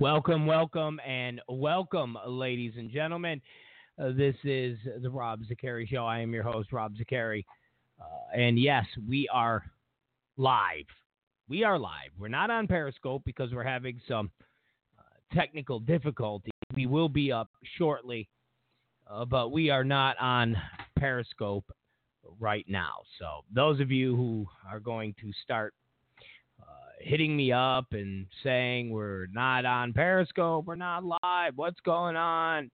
Welcome, welcome, and welcome, ladies and gentlemen. Uh, this is the Rob Zicari Show. I am your host, Rob Zicari. Uh, and yes, we are live. We are live. We're not on Periscope because we're having some uh, technical difficulties. We will be up shortly, uh, but we are not on Periscope right now. So, those of you who are going to start hitting me up and saying we're not on Periscope, we're not live, what's going on?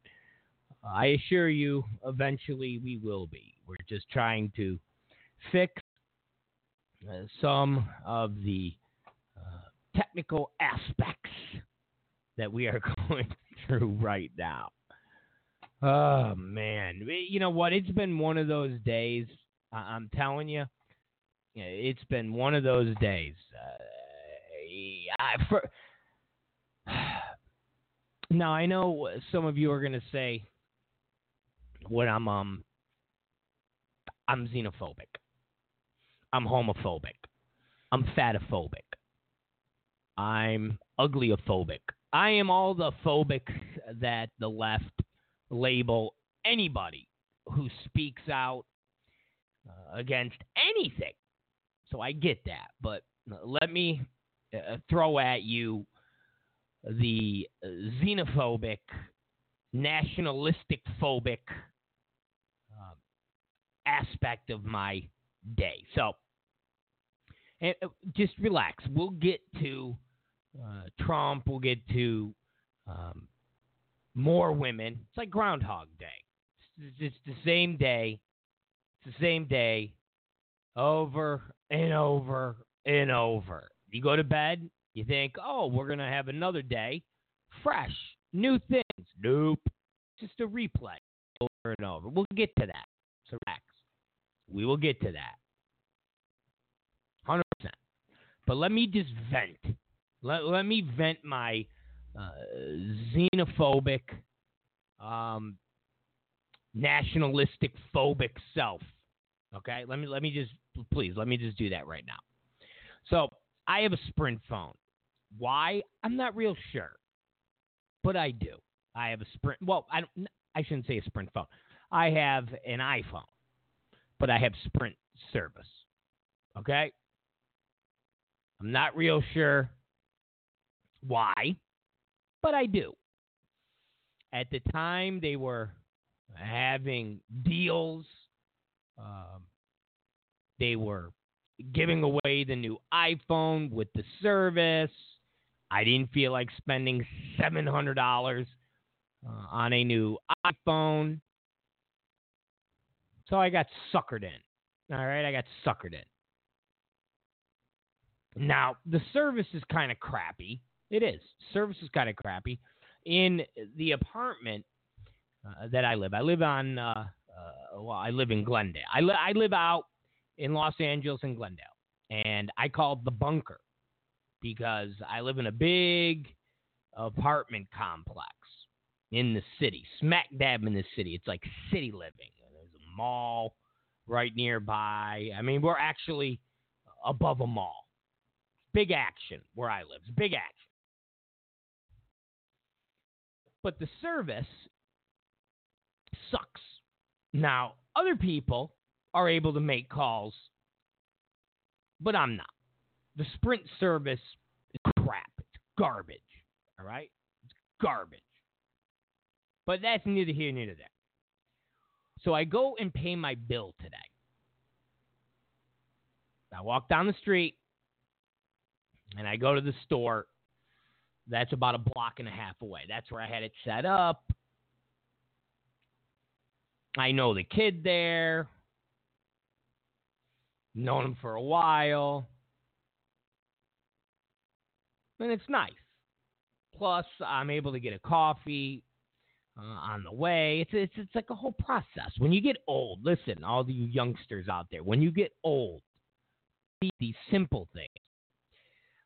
I assure you, eventually we will be. We're just trying to fix uh, some of the uh, technical aspects that we are going through right now. Oh, man. You know what? It's been one of those days. I- I'm telling you, it's been one of those days. Uh, I, for, now, I know some of you are going to say, what I'm um I'm xenophobic. I'm homophobic. I'm fatophobic. I'm uglyophobic. I am all the phobics that the left label anybody who speaks out uh, against anything. So I get that, but let me uh, throw at you the xenophobic, nationalistic phobic aspect of my day. So, and uh, just relax. We'll get to uh, Trump. We'll get to um, more women. It's like Groundhog Day. It's, it's the same day. It's the same day over and over and over. You go to bed, you think, oh, we're going to have another day. Fresh, new things. Nope. Just a replay over and over. We'll get to that. So relax. We will get to that. 100%. But let me just vent. Let, let me vent my uh, xenophobic, um, nationalistic phobic self. Okay? Let me let me just please let me just do that right now. So, I have a Sprint phone. Why? I'm not real sure. But I do. I have a Sprint well, I I shouldn't say a Sprint phone. I have an iPhone but I have Sprint service. Okay? I'm not real sure why, but I do. At the time, they were having deals. Um, they were giving away the new iPhone with the service. I didn't feel like spending $700 uh, on a new iPhone. So I got suckered in. All right, I got suckered in. Now, the service is kind of crappy. It is. Service is kind of crappy. In the apartment uh, that I live, I live on, uh, uh, well, I live in Glendale. I, li- I live out in Los Angeles and Glendale. And I call it the bunker because I live in a big apartment complex in the city, smack dab in the city. It's like city living There's a mall right nearby. I mean, we're actually above a mall. Big action where I live. It's big action. But the service sucks. Now, other people are able to make calls, but I'm not. The Sprint service is crap. It's garbage. All right? It's garbage. But that's neither here nor there. So I go and pay my bill today. I walk down the street and I go to the store. That's about a block and a half away. That's where I had it set up. I know the kid there. Known him for a while. And it's nice. Plus, I'm able to get a coffee uh, on the way. It's, it's it's like a whole process. When you get old, listen, all you youngsters out there, when you get old, these simple things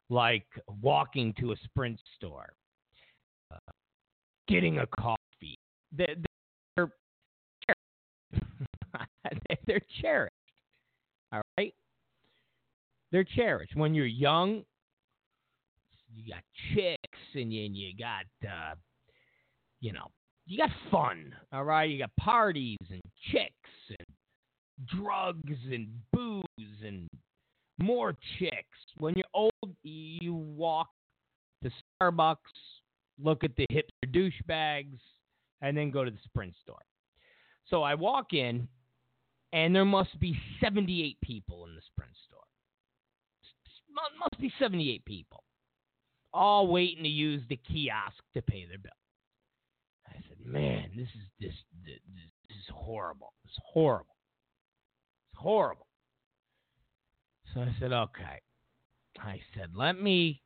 like walking to a Sprint store, uh, getting a coffee, they're, they're cherished. they're cherished. All right, they're cherished. When you're young, you got chicks and you, and you got, uh, you know, you got fun. All right, you got parties and chicks and drugs and booze and more chicks. When you're old, you walk to Starbucks, look at the hipster douchebags, and then go to the Sprint store. So I walk in, and there must be 78 people in the Sprint store. Must be 78 people, all waiting to use the kiosk to pay their bill. I said, "Man, this is this this, this is horrible. It's horrible. It's horrible." So I said, "Okay." I said, "Let me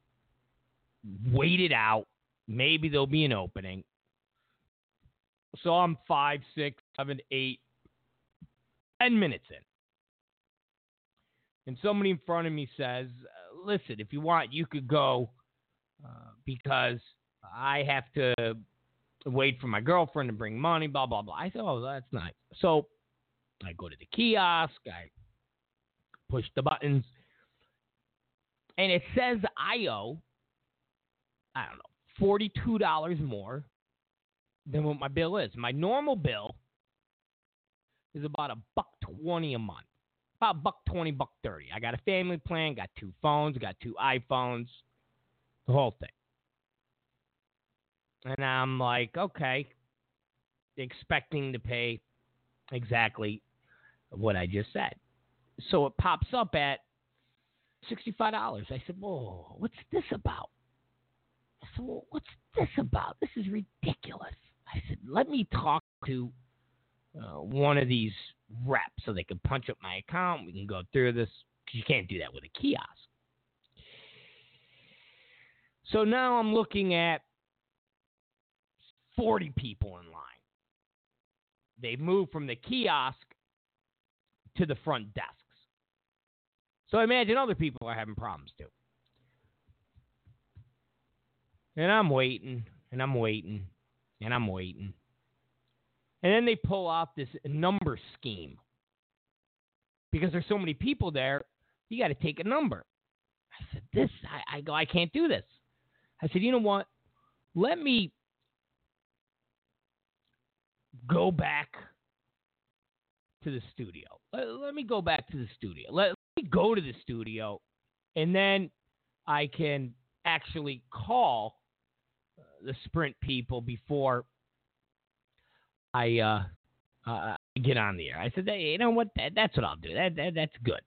wait it out. Maybe there'll be an opening." So I'm five, six, seven, eight, ten minutes in. And somebody in front of me says, listen, if you want, you could go uh, because I have to wait for my girlfriend to bring money, blah, blah, blah. I said, oh, that's nice. So I go to the kiosk, I push the buttons, and it says I owe, I don't know, $42 more than what my bill is. My normal bill is about a buck twenty a month, about buck twenty, buck thirty. I got a family plan, got two phones, got two iPhones, the whole thing. And I'm like, okay, expecting to pay exactly what I just said. So it pops up at $65. I said, whoa, what's this about? I said, well, what's this about? This is ridiculous. I said, let me talk to uh, one of these reps so they can punch up my account. We can go through this because you can't do that with a kiosk. So now I'm looking at 40 people in line. They've moved from the kiosk to the front desks. So I imagine other people are having problems too. And I'm waiting, and I'm waiting, and I'm waiting. And then they pull off this number scheme. Because there's so many people there, you got to take a number. I said, This, I, I go, I can't do this. I said, You know what? Let me go back to the studio. Let, let me go back to the studio. Let, let me go to the studio, and then I can actually call uh, the sprint people before I uh, uh, get on the air. I said, hey, you know what? That, that's what I'll do. That, that that's good.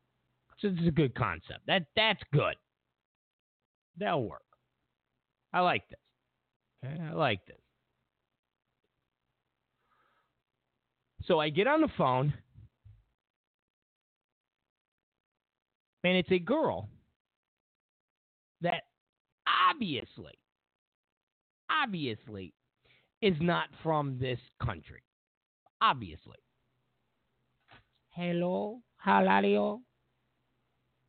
So this is a good concept. That that's good. That'll work. I like this. Okay? I like this. So I get on the phone, and it's a girl that obviously obviously is not from this country. Obviously. Hello, how are you?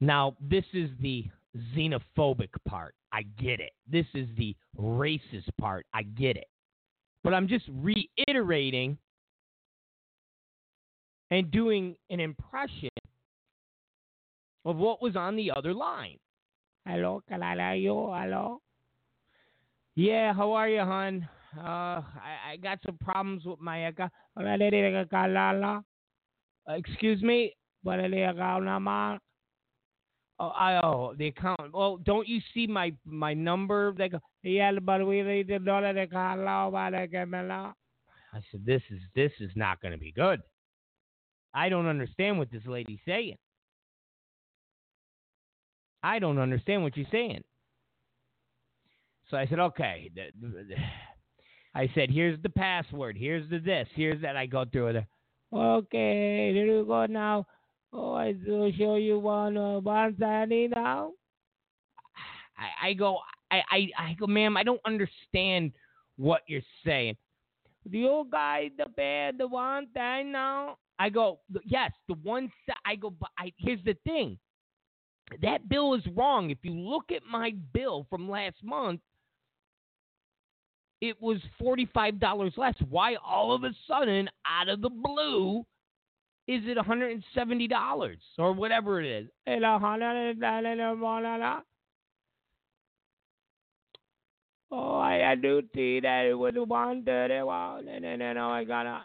Now, this is the xenophobic part. I get it. This is the racist part. I get it. But I'm just reiterating and doing an impression of what was on the other line. Hello, can I you? Hello? Yeah, how are you, hon? Uh, I, I got some problems with my account. Uh, excuse me? Oh, I, oh, the account. Oh, don't you see my my number? I said, this is this is not going to be good. I don't understand what this lady's saying. I don't understand what she's saying. So I said, okay. I said, here's the password. Here's the this. Here's that. I go through it. Okay, here you go now. Oh, I will show you one uh, Sandy now. I, I go, I, I, I go, ma'am. I don't understand what you're saying. The old guy, the bad, the one thing now. I go, yes, the one. I go, but I, here's the thing. That bill is wrong. If you look at my bill from last month, it was $45 less. Why all of a sudden, out of the blue, is it $170 or whatever it is? Oh, I, I do see that it was one thirty one, and then and I gotta.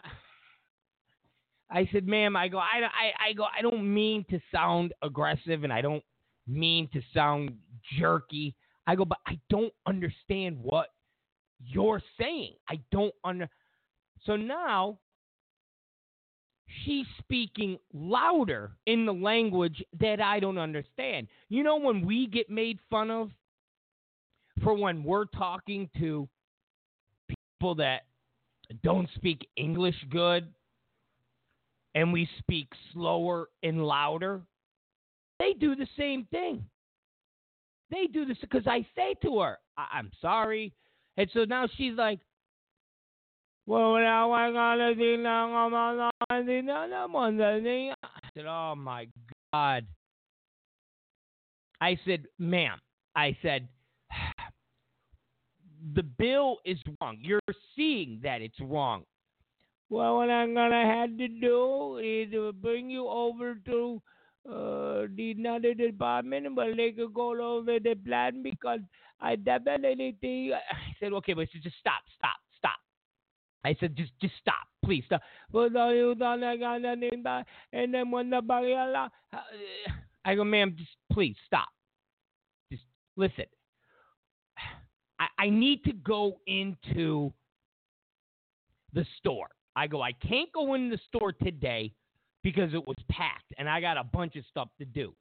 I said, ma'am, I go, I, I, I go, I don't mean to sound aggressive, and I don't mean to sound jerky. I go, but I don't understand what you're saying. I don't under. So now she's speaking louder in the language that I don't understand. You know when we get made fun of for when we're talking to people that don't speak English good and we speak slower and louder, they do the same thing. They do this because I say to her, I- am sorry. And so now she's like, well, now I gotta do now. I said, oh my God. I said, ma'am, I said, the bill is wrong. You're seeing that it's wrong. Well, what I'm gonna have to do is bring you over to uh, the another department, but they could go over the plan because I definitely think. I said, okay, but just stop, stop, stop. I said, just, just stop, please stop. And then when the I go, ma'am, just please stop. Just listen. I, I need to go into the store. I go, I can't go in the store today because it was packed and I got a bunch of stuff to do.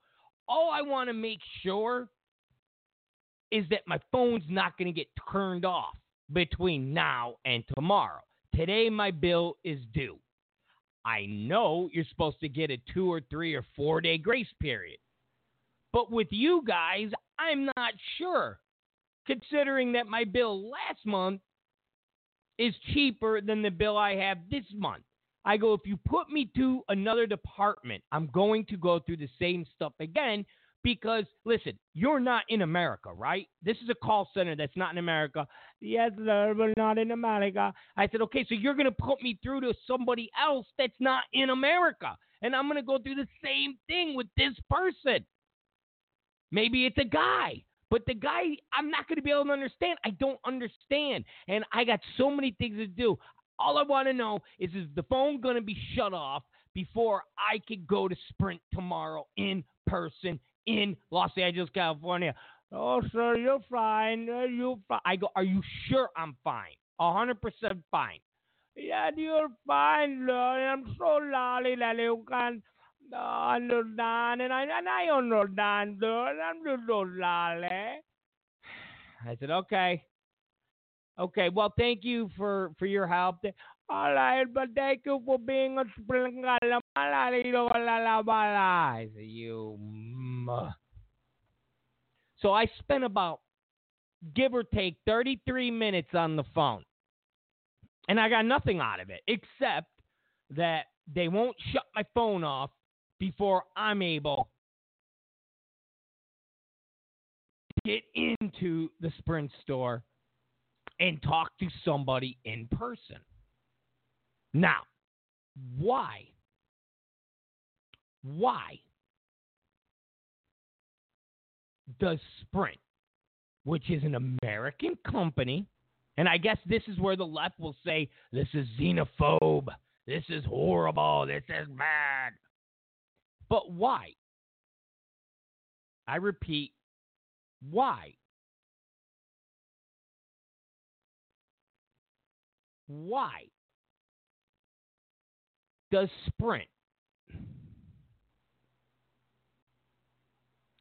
All I want to make sure is that my phone's not going to get turned off between now and tomorrow. Today, my bill is due. I know you're supposed to get a two or three or four day grace period. But with you guys, I'm not sure, considering that my bill last month is cheaper than the bill I have this month. I go, if you put me to another department, I'm going to go through the same stuff again because, listen, you're not in America, right? This is a call center that's not in America. Yes, sir, but not in America. I said, okay, so you're to put me through to somebody else that's not in America. And I'm to go through the same thing with this person. Maybe it's a guy. But the guy, I'm not going to be able to understand. I don't understand. And I got so many things to do. All I want to know is is the phone going to be shut off before I could go to Sprint tomorrow in person in Los Angeles, California? Oh, sir, you're fine. Uh, you're fine. I go, are you sure I'm fine? A hundred percent fine. Yeah, you're fine, Lord. I'm so sorry that you can't uh, understand, and I, and I understand, Lord. I'm just so sorry. I said, okay. Okay, well, thank you for for your help. All right, but thank you for being a a I said, you. So I spent about, give or take, 33 minutes on the phone. And I got nothing out of it except that they won't shut my phone off before I'm able to get into the Sprint store and talk to somebody in person. Now, why? Why does Sprint, which is an American company, and I guess this is where the left will say this is xenophobe, this is horrible, this is bad. But why? I repeat, why? Why does Sprint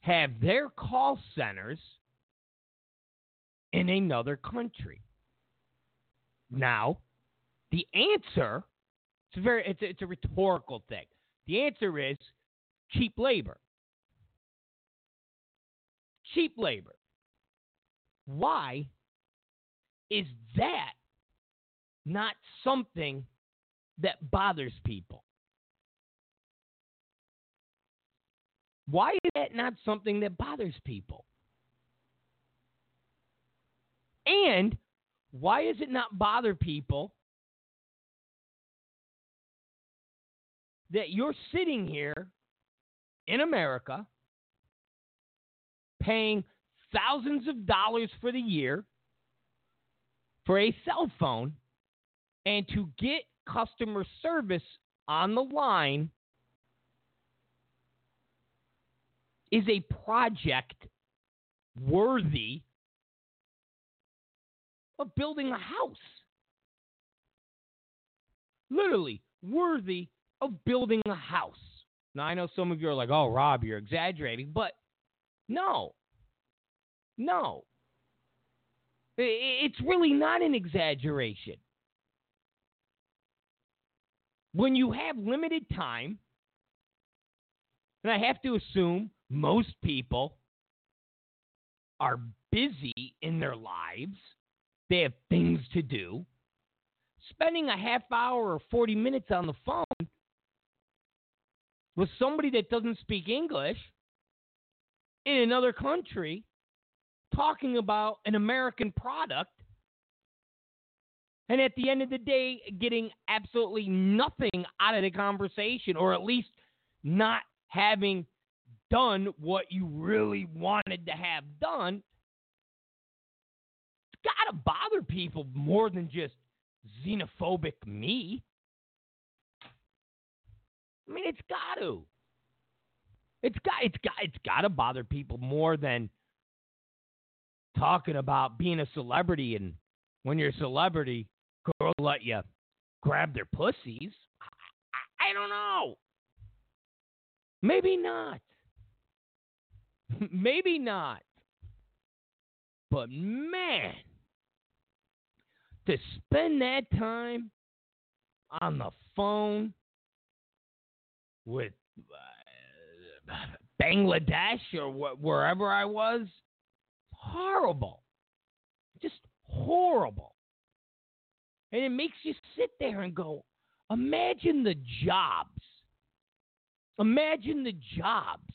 have their call centers in another country? Now, the answer it's very it's a, it's a rhetorical thing. The answer is cheap labor. Cheap labor. Why is that not something that bothers people? Why is that not something that bothers people? And why does it not bother people that you're sitting here in America paying thousands of dollars for the year for a cell phone and to get customer service on the line is a project worthy of building a house. Literally worthy of building a house. Now, I know some of you are like, oh, Rob, you're exaggerating, but no. No. It's really not an exaggeration. When you have limited time, and I have to assume most people are busy in their lives, they have things to do. Spending a half hour or 40 minutes on the phone with somebody that doesn't speak English in another country talking about an American product and at the end of the day getting absolutely nothing out of the conversation or at least not having done what you really wanted to have done it's got to bother people more than just xenophobic me I mean, it's got to. It's got it's got it's got to bother people more than talking about being a celebrity and when you're a celebrity, girls let you grab their pussies. I, I don't know. Maybe not. Maybe not. But man, to spend that time on the phone with uh, Bangladesh or wh- wherever I was. Horrible. Just horrible. And it makes you sit there and go, imagine the jobs. Imagine the jobs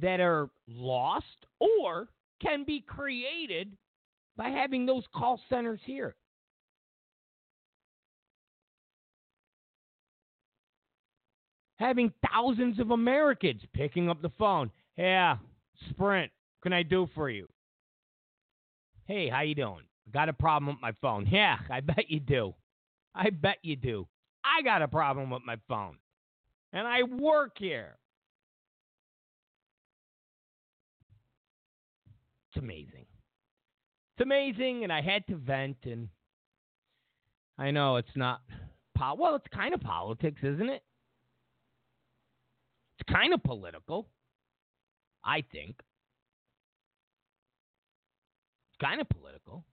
that are lost or can be created by having those call centers here. having thousands of Americans picking up the phone. Yeah, Sprint, can I do for you? Hey, how you doing? Got a problem with my phone. Yeah, I bet you do. I bet you do. I got a problem with my phone. And I work here. It's amazing. It's amazing, and I had to vent, and I know it's not. Po- well, it's kind of politics, isn't it? It's kind of political, I think. Kind of political.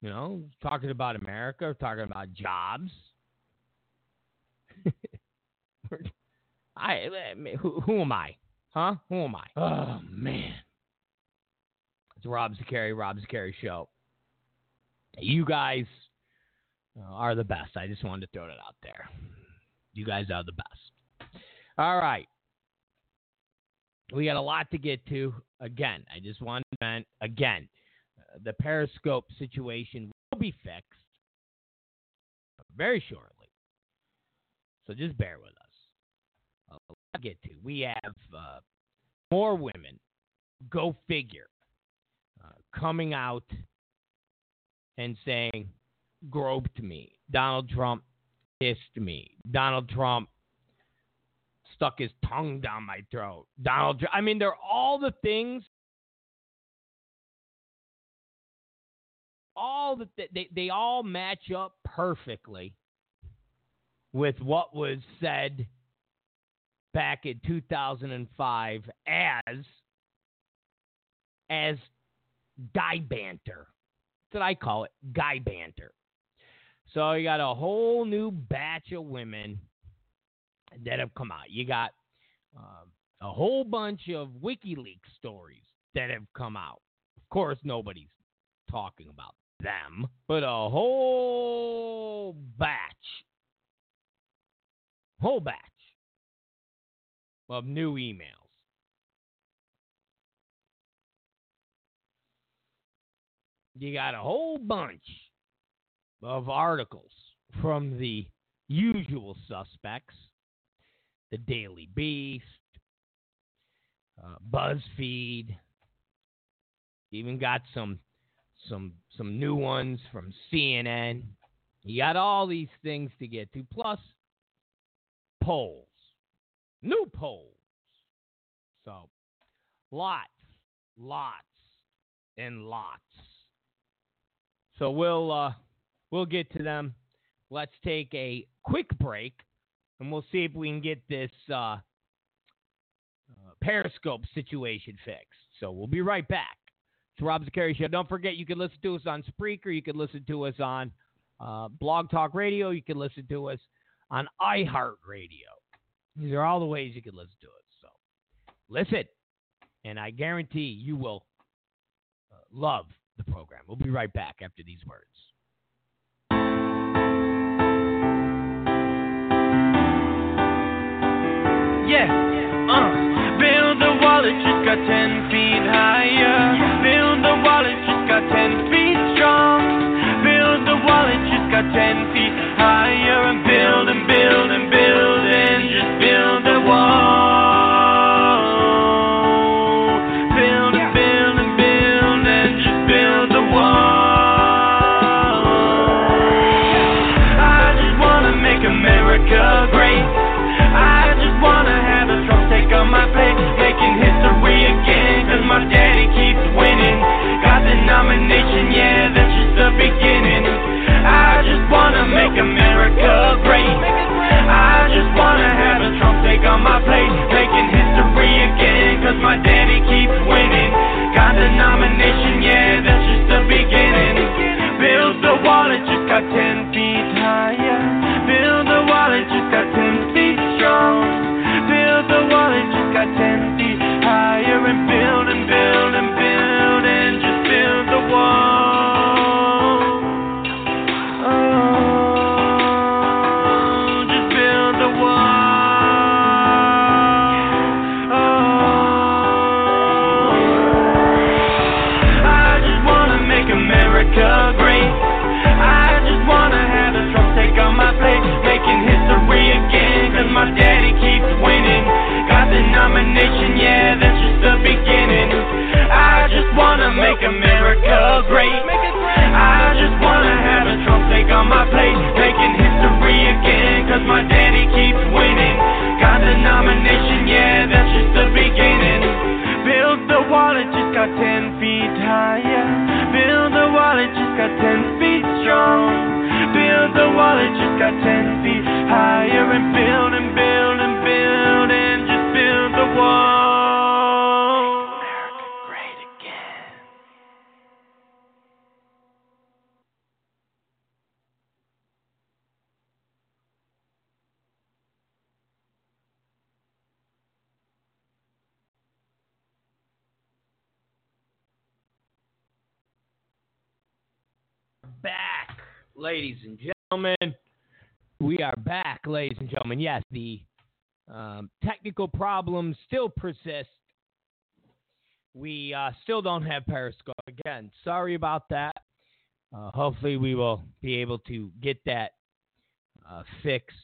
You know, talking about America, talking about jobs. I, who, who am I? Huh? Who am I? Oh man, it's Rob Zicari, Rob Zicari Show. You guys are the best. I just wanted to throw it out there. You guys are the best. All right. We got a lot to get to. Again, I just want to vent again. Uh, the Periscope situation will be fixed very shortly. So just bear with us. Uh, get to. We have uh, more women, go figure, uh, coming out and saying, groped me. Donald Trump kissed me. Donald Trump stuck his tongue down my throat. Donald, I mean, they're all the things. All that they they all match up perfectly with what was said back in 2005 as as guy banter. That's what I call it, guy banter. So you got a whole new batch of women that have come out. You got um, a whole bunch of WikiLeaks stories that have come out. Of course, nobody's talking about them, but a whole batch, whole batch of new emails. You got a whole bunch of articles from the usual suspects the Daily Beast, uh, BuzzFeed, Even got some some some new ones from CNN. You got all these things to get to, plus polls, new polls. So lots, lots, and lots. So we'll uh, we'll get to them. Let's take a quick break, and we'll see if we can get this uh, uh, Periscope situation fixed. So we'll be right back. It's Rob Zicari Show. Don't forget, you can listen to us on Spreaker. You can listen to us on uh, Blog Talk Radio. You can listen to us on iHeartRadio. These are all the ways you can listen to us. So listen, and I guarantee you will uh, love the program. We'll be right back after these words. Yeah, uh, build the wall, it just got 10 feet higher. Build the wall, it just got 10 feet strong. Build the wall, it just got 10 feet higher. And build and build and build and just build make America great. I just wanna have a Trump take on my plate, making history again. Cause my daddy keeps winning. Got the nomination, yeah, that's just the beginning. Build the wall, it just got 10 feet higher. Build the wall, it just got 10 feet strong. Build the wall, it just got 10 feet higher. And build Daddy keeps winning. Got the nomination, yeah, that's just the beginning. I just wanna make America great. I just wanna ladies and gentlemen. We are back, ladies and gentlemen. Yes, the um, technical problems still persist. We uh, still don't have Periscope. Again, sorry about that. Uh, hopefully, we will be able to get that uh, fixed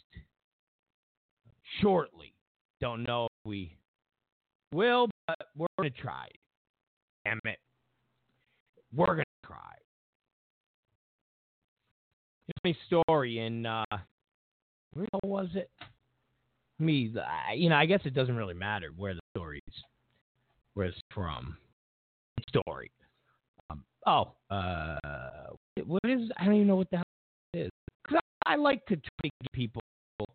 shortly. Don't know if we will, but we're going to try. Damn it. We're going funny story in uh where was it? Me, I- you know, I guess it doesn't really matter where the story's where it's from. Story. Um, oh, uh, what is? I don't even know what the hell it is. 'Cause I, I like to to give people a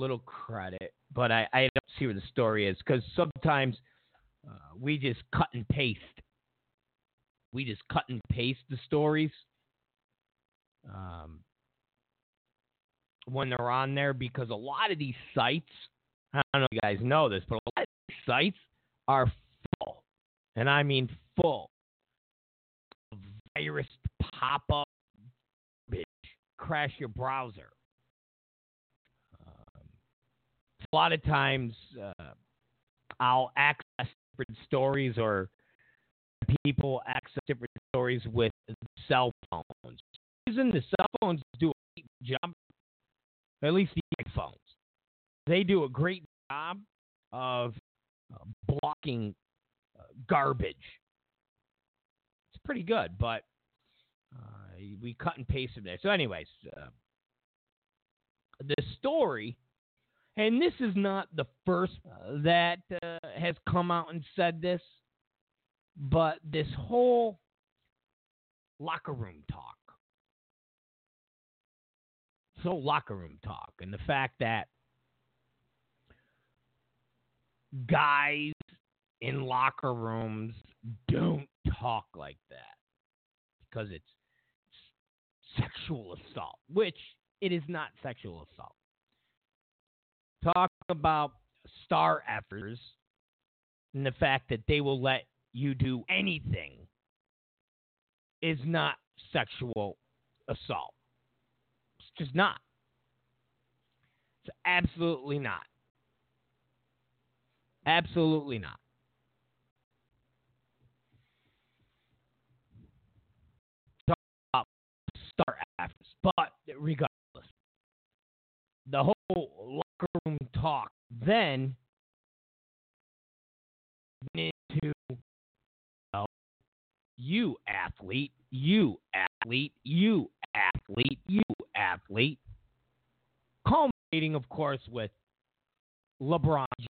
little credit, but I, I don't see where the story is because sometimes uh, we just cut and paste. We just cut and paste the stories um, when they're on there because a lot of these sites, I don't know if you guys know this, but a lot of these sites are full, and I mean full. Virus pop up, bitch, crash your browser. Um, a lot of times, uh, I'll access different stories or people access different stories with cell phones reason the cell phones do a great job, at least the iPhones, they do a great job of uh, blocking uh, garbage It's pretty good, but uh, we cut and paste pasted there. So, anyways, uh, the story, and this is not the first that has come out and said this, but this whole locker room talk. So, locker room talk, and the fact that guys in locker rooms don't talk like that because it's sexual assault, which it is not sexual assault. Talk about star effers and the fact that they will let you do anything is not sexual assault. Just not. It's absolutely not. Absolutely not. Talk about star but regardless the whole locker room talk then into you athlete, you athlete, you athlete, you athlete, culminating, of course, with LeBron James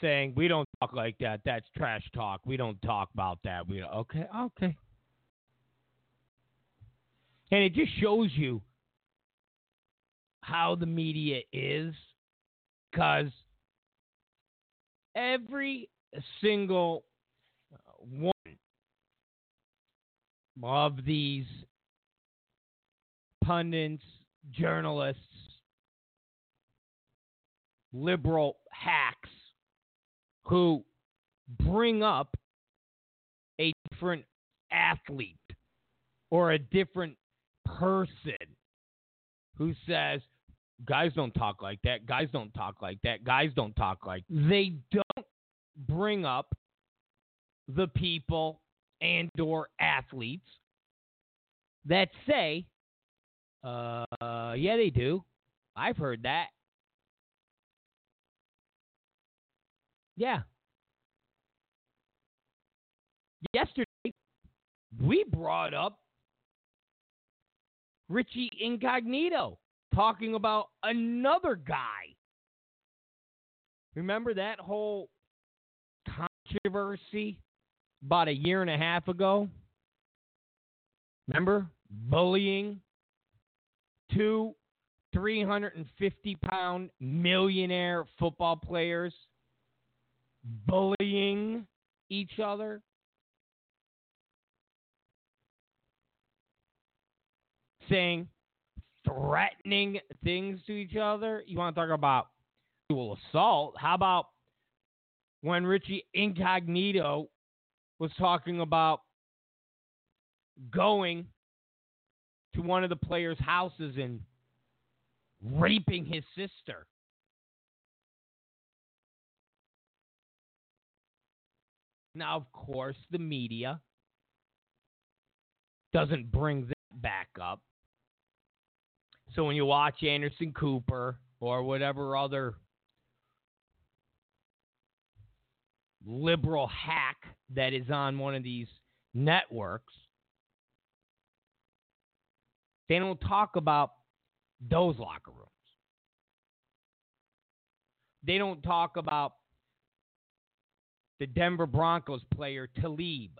saying, "We don't talk like that. That's trash talk. We don't talk about that. We okay, okay." And it just shows you how the media is because every single one of these pundits, journalists, liberal hacks who bring up a different athlete or a different person who says, Guys don't talk like that. Guys don't talk like that. Guys don't talk like they don't bring up the people and or athletes that say, uh, yeah, they do. I've heard that. Yeah. Yesterday, we brought up Richie Incognito talking about another guy. Remember that whole controversy about a year and a half ago? Remember? Bullying two 350 pound millionaire football players bullying each other. Saying threatening things to each other. You want to talk about sexual assault? How about when Richie Incognito was talking about going to one of the players' houses and raping his sister? Now, of course, the media doesn't bring that back up. So when you watch Anderson Cooper or whatever other liberal hack that is on one of these networks, they don't talk about those locker rooms. They don't talk about the Denver Broncos player Talib.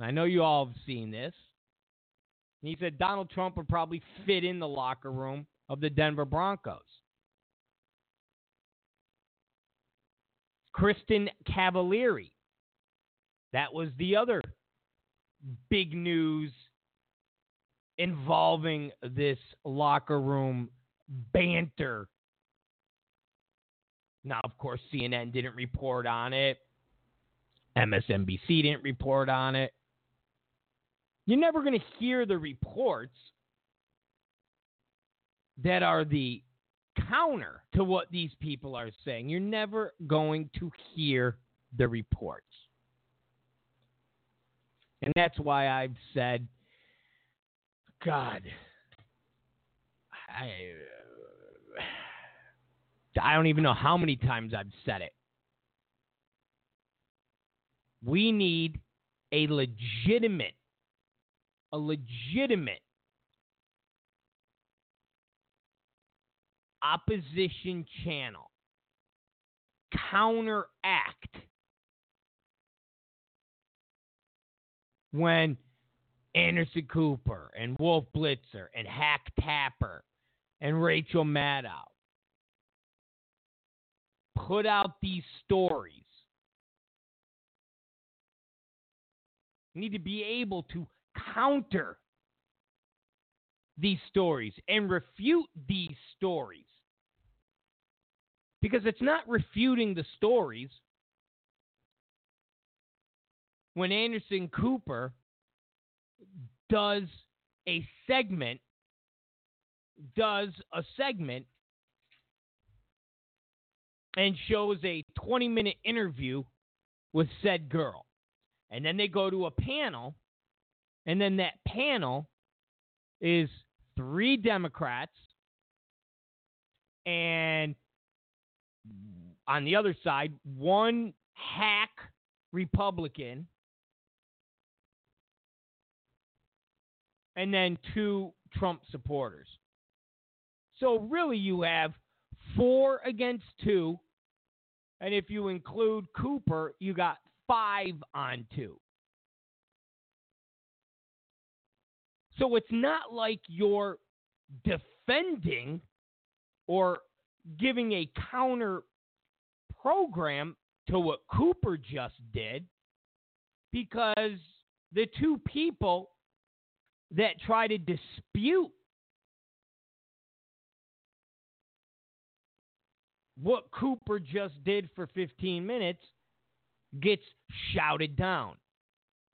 I know you all have seen this. He said Donald Trump would probably fit in the locker room of the Denver Broncos. Kristin Cavallari. That was the other big news involving this locker room banter. Now, of course, CNN didn't report on it. MSNBC didn't report on it. You're never going to hear the reports that are the counter to what these people are saying. You're never going to hear the reports. And that's why I've said, God, I, I don't even know how many times I've said it. We need a legitimate, a legitimate opposition channel counteract when Anderson Cooper and Wolf Blitzer and Hack Tapper and Rachel Maddow put out these stories. You need to be able to counter these stories and refute these stories. Because it's not refuting the stories when Anderson Cooper does a segment, does a segment and shows a 20 minute interview with said girl. And then they go to a panel, and then that panel is three Democrats and on the other side, one hack Republican and then two Trump supporters. So really, you have four against two. And if you include Cooper, you got five on two. So it's not like you're defending or giving a counter program to what Cooper just did because the two people that try to dispute what Cooper just did for 15 minutes gets shouted down.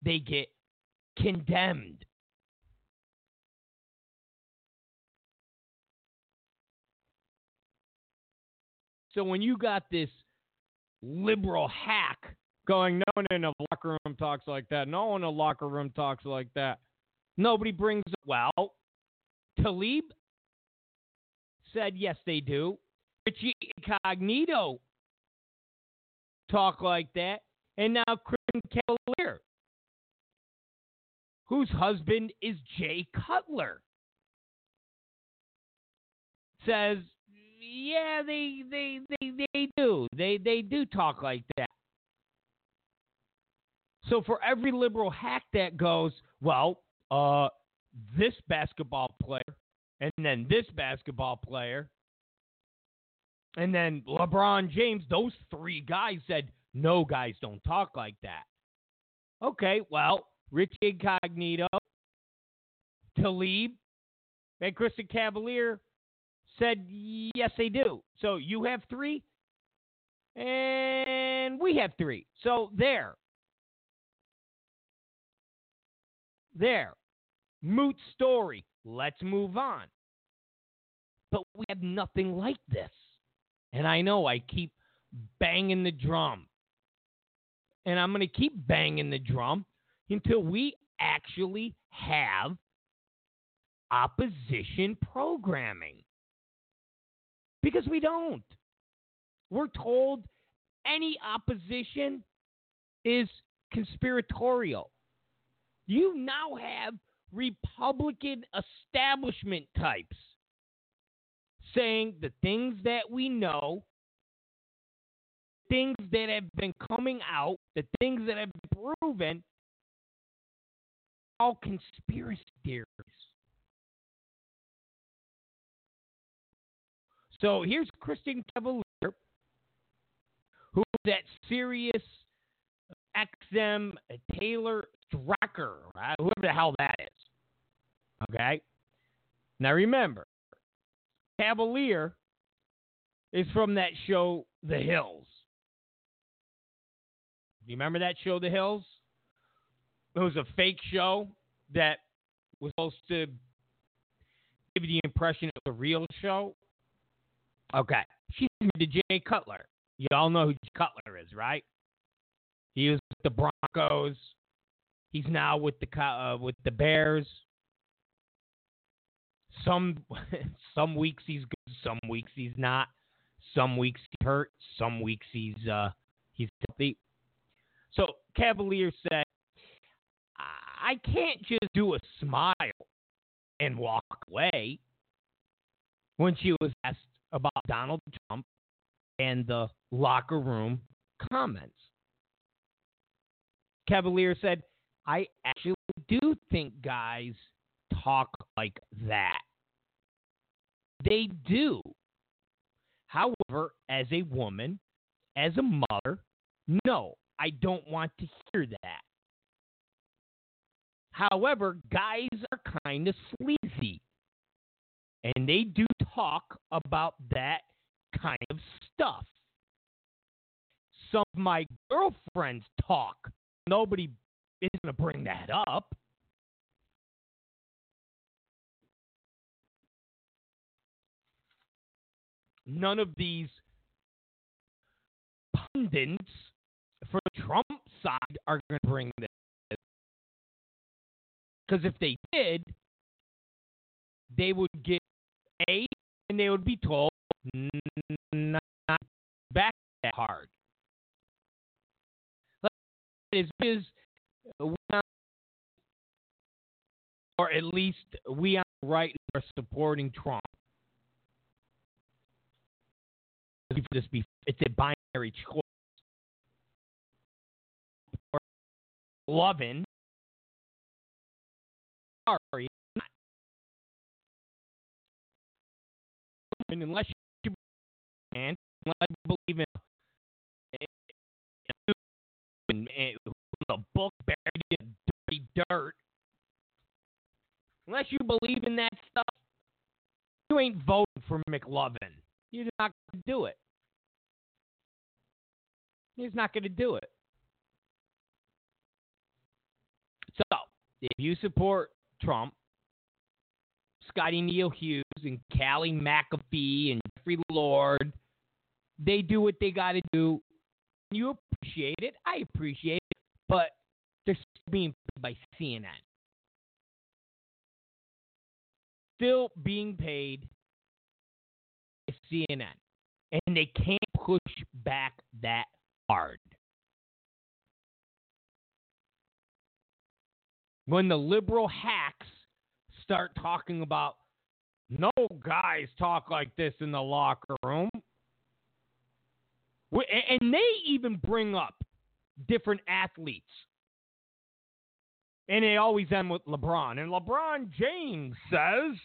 They get condemned. So when you got this liberal hack going, no one in a locker room talks like that. No one in a locker room talks like that. Nobody brings well. Talib said yes, they do. Richie Incognito talk like that, and now Kristin Cavalier, whose husband is Jay Cutler, says yeah, they they they they do. They they do talk like that. So for every liberal hack that goes, well, uh, this basketball player, and then this basketball player, and then LeBron James, those three guys said, no, guys don't talk like that. Okay, well, Rich Incognito, Talib, and Kristin Cavalier said, yes, they do. So you have three, and we have three. So there. There. Moot story. Let's move on. But we have nothing like this. And I know I keep banging the drum. And I'm going to keep banging the drum until we actually have opposition programming because we don't. We're told any opposition is conspiratorial. You now have Republican establishment types saying the things that we know, things that have been coming out, the things that have been proven, all conspiracy theories. So here's Kristin Cavalier, who's that Sirius XM Taylor Strecker, right? whoever the hell that is. Okay? Now remember, Cavalier is from that show, The Hills. You remember that show, The Hills? It was a fake show that was supposed to give you the impression it was a real show. Okay. She's married to Jay Cutler. You all know who Jay Cutler is, right? He was with the Broncos. He's now with the uh, with the Bears. Some some weeks he's good, some weeks he's not. Some weeks he's hurt, some weeks he's uh he's healthy. So Cavalier said, I can't just do a smile and walk away when she was asked about Donald Trump and the locker room comments. Cavalier said, I actually do think guys talk like that. They do. However, as a woman, as a mother, no, I don't want to hear that. However, guys are kind of sleazy. And they do talk about that kind of stuff. Some of my girlfriends talk. Nobody is going to bring that up. None of these pundits for the Trump side are going to bring this. Because if they did, they would get A, and they would be told not back that hard. Is is or at least we on the right are supporting Trump. This be it's a binary choice. Loving, unless you and unless you believe in, in, in, a book buried in dirty dirt, unless you believe in that stuff, you ain't voting for McLovin. You're not going to do it. He's not going to do it. So, if you support Trump, Scottie Nell Hughes and Callie McAfee and Jeffrey Lord, they do what they got to do. You appreciate it. I appreciate it. But they're still being paid by CNN. Still being paid by CNN. And they can't push back that hard. When the liberal hacks start talking about no guys talk like this in the locker room, and they even bring up different athletes. And they always end with LeBron. And LeBron James says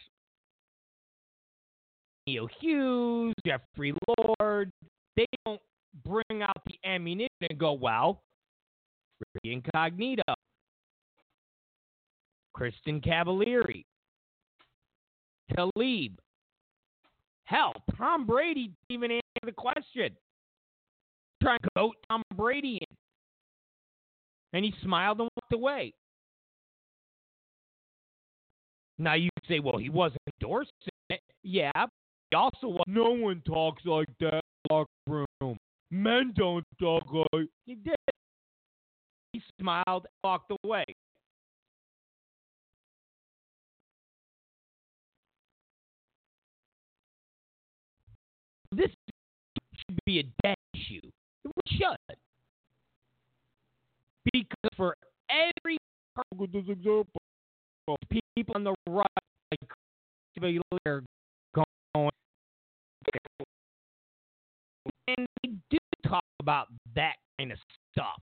Nell Hughes, Jeffrey Lord, they don't bring out the ammunition and go, well, Ricky Incognito, Kristin Cavallari, Talib. Hell, Tom Brady didn't even answer the question. Trying to goat Tom Brady in. And he smiled and walked away. Now you say, well, he wasn't endorsing it. Yeah, he also was. No one talks like that in the locker room. Men don't talk like. He did. He smiled and walked away. This should be a dead issue. It should. Because for every example, people on the right, like are going, and they do talk about that kind of stuff.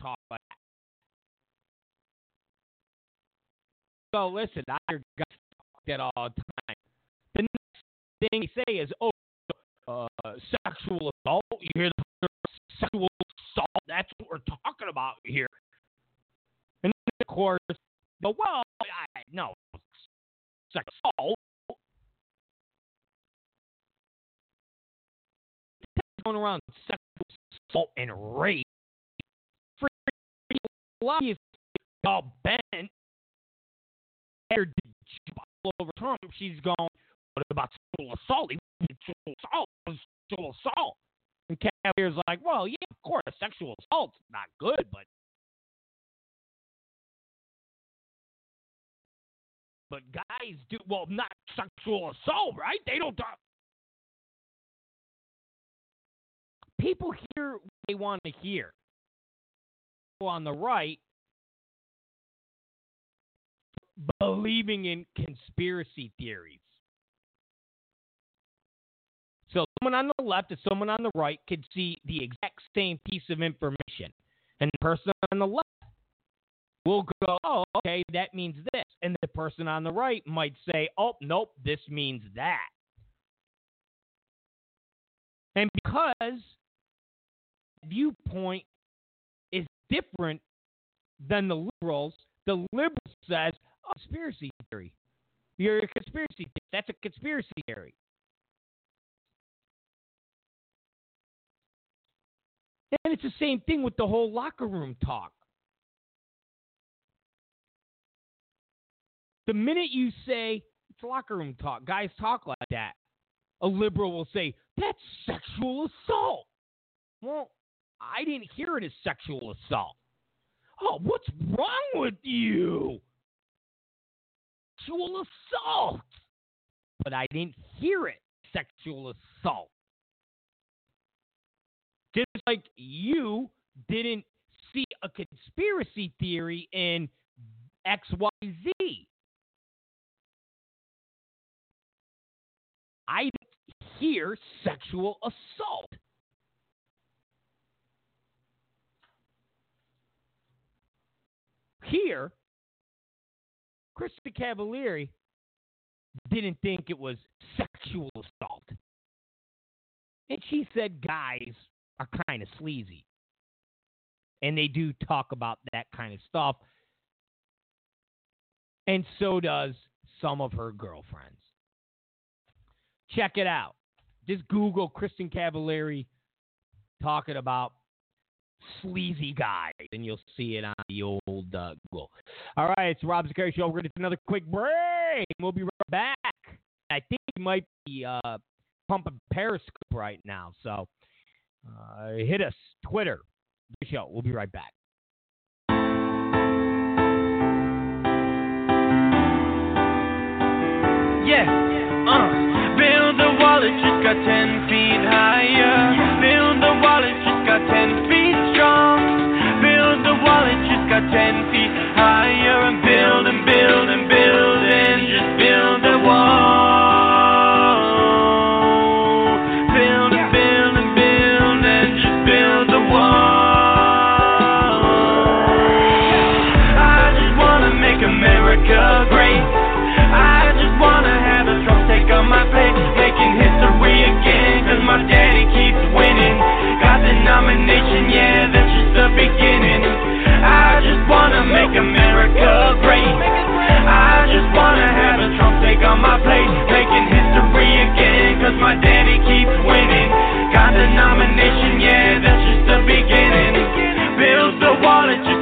Talk about that. So listen, I that all the time. The next thing they say is, "Oh, uh, sexual assault." You hear the sexual assault? That's what we're talking about here. And then, of course, but well, I, no, sexual assault. Going around sexual assault and rape. Lot of all bent. All over Trump. She's going. What about sexual assault? Sexual assault. Sexual assault. And Cavalier's like, well, yeah, of course, sexual assault's not good, but but guys do well, not sexual assault, right? They don't talk. people hear what they want to hear. On the right, believing in conspiracy theories. So someone on the left and someone on the right could see the exact same piece of information. And the person on the left will go, oh, okay, that means this. And the person on the right might say, oh, nope, this means that. And because viewpoint is different than the liberals, the liberal says, conspiracy theory. You're a conspiracy. That's a conspiracy theory. And it's the same thing with the whole locker room talk. The minute you say it's locker room talk, guys talk like that, a liberal will say, that's sexual assault. Well, I didn't hear it as sexual assault. Oh, what's wrong with you? Sexual assault. But I didn't hear it sexual assault. Just like you didn't see a conspiracy theory in XYZ. I didn't hear sexual assault. Here, Krista Cavallari didn't think it was sexual assault. And she said guys are kind of sleazy. And they do talk about that kind of stuff. And so does some of her girlfriends. Check it out. Just Google Kristin Cavallari talking about sleazy guy, and you'll see it on the old uh, Google. All right, it's the Rob Zicari Show. We're going to do another quick break. We'll be right back. I think we might be uh, pumping Periscope right now. So uh, hit us, Twitter, the show. We'll be right back. Yeah, uh, build the wall, it just got 10 feet higher. Build the wall, it just got 10 feet just got 10 feet higher. And build and build and build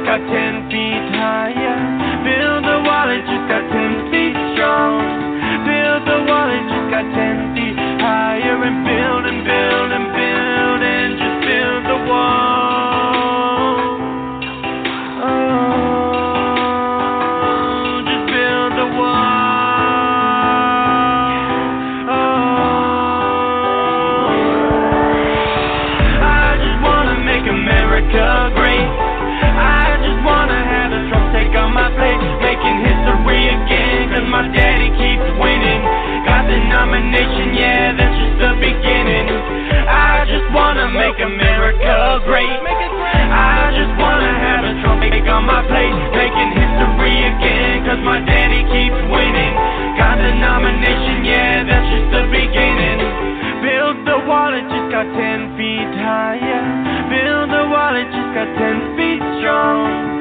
got 10 feet higher. Build the wall, it just got 10 feet strong. Build the wall, it just got 10 feet higher. And build my daddy keeps winning. Got the nomination, yeah, that's just the beginning. I just wanna make America great. I just wanna have a take on my plate, making history again. Cause my daddy keeps winning. Got the nomination, yeah, that's just the beginning. Build the wall, it just got 10 feet higher. Yeah. Build the wall, it just got 10 feet strong.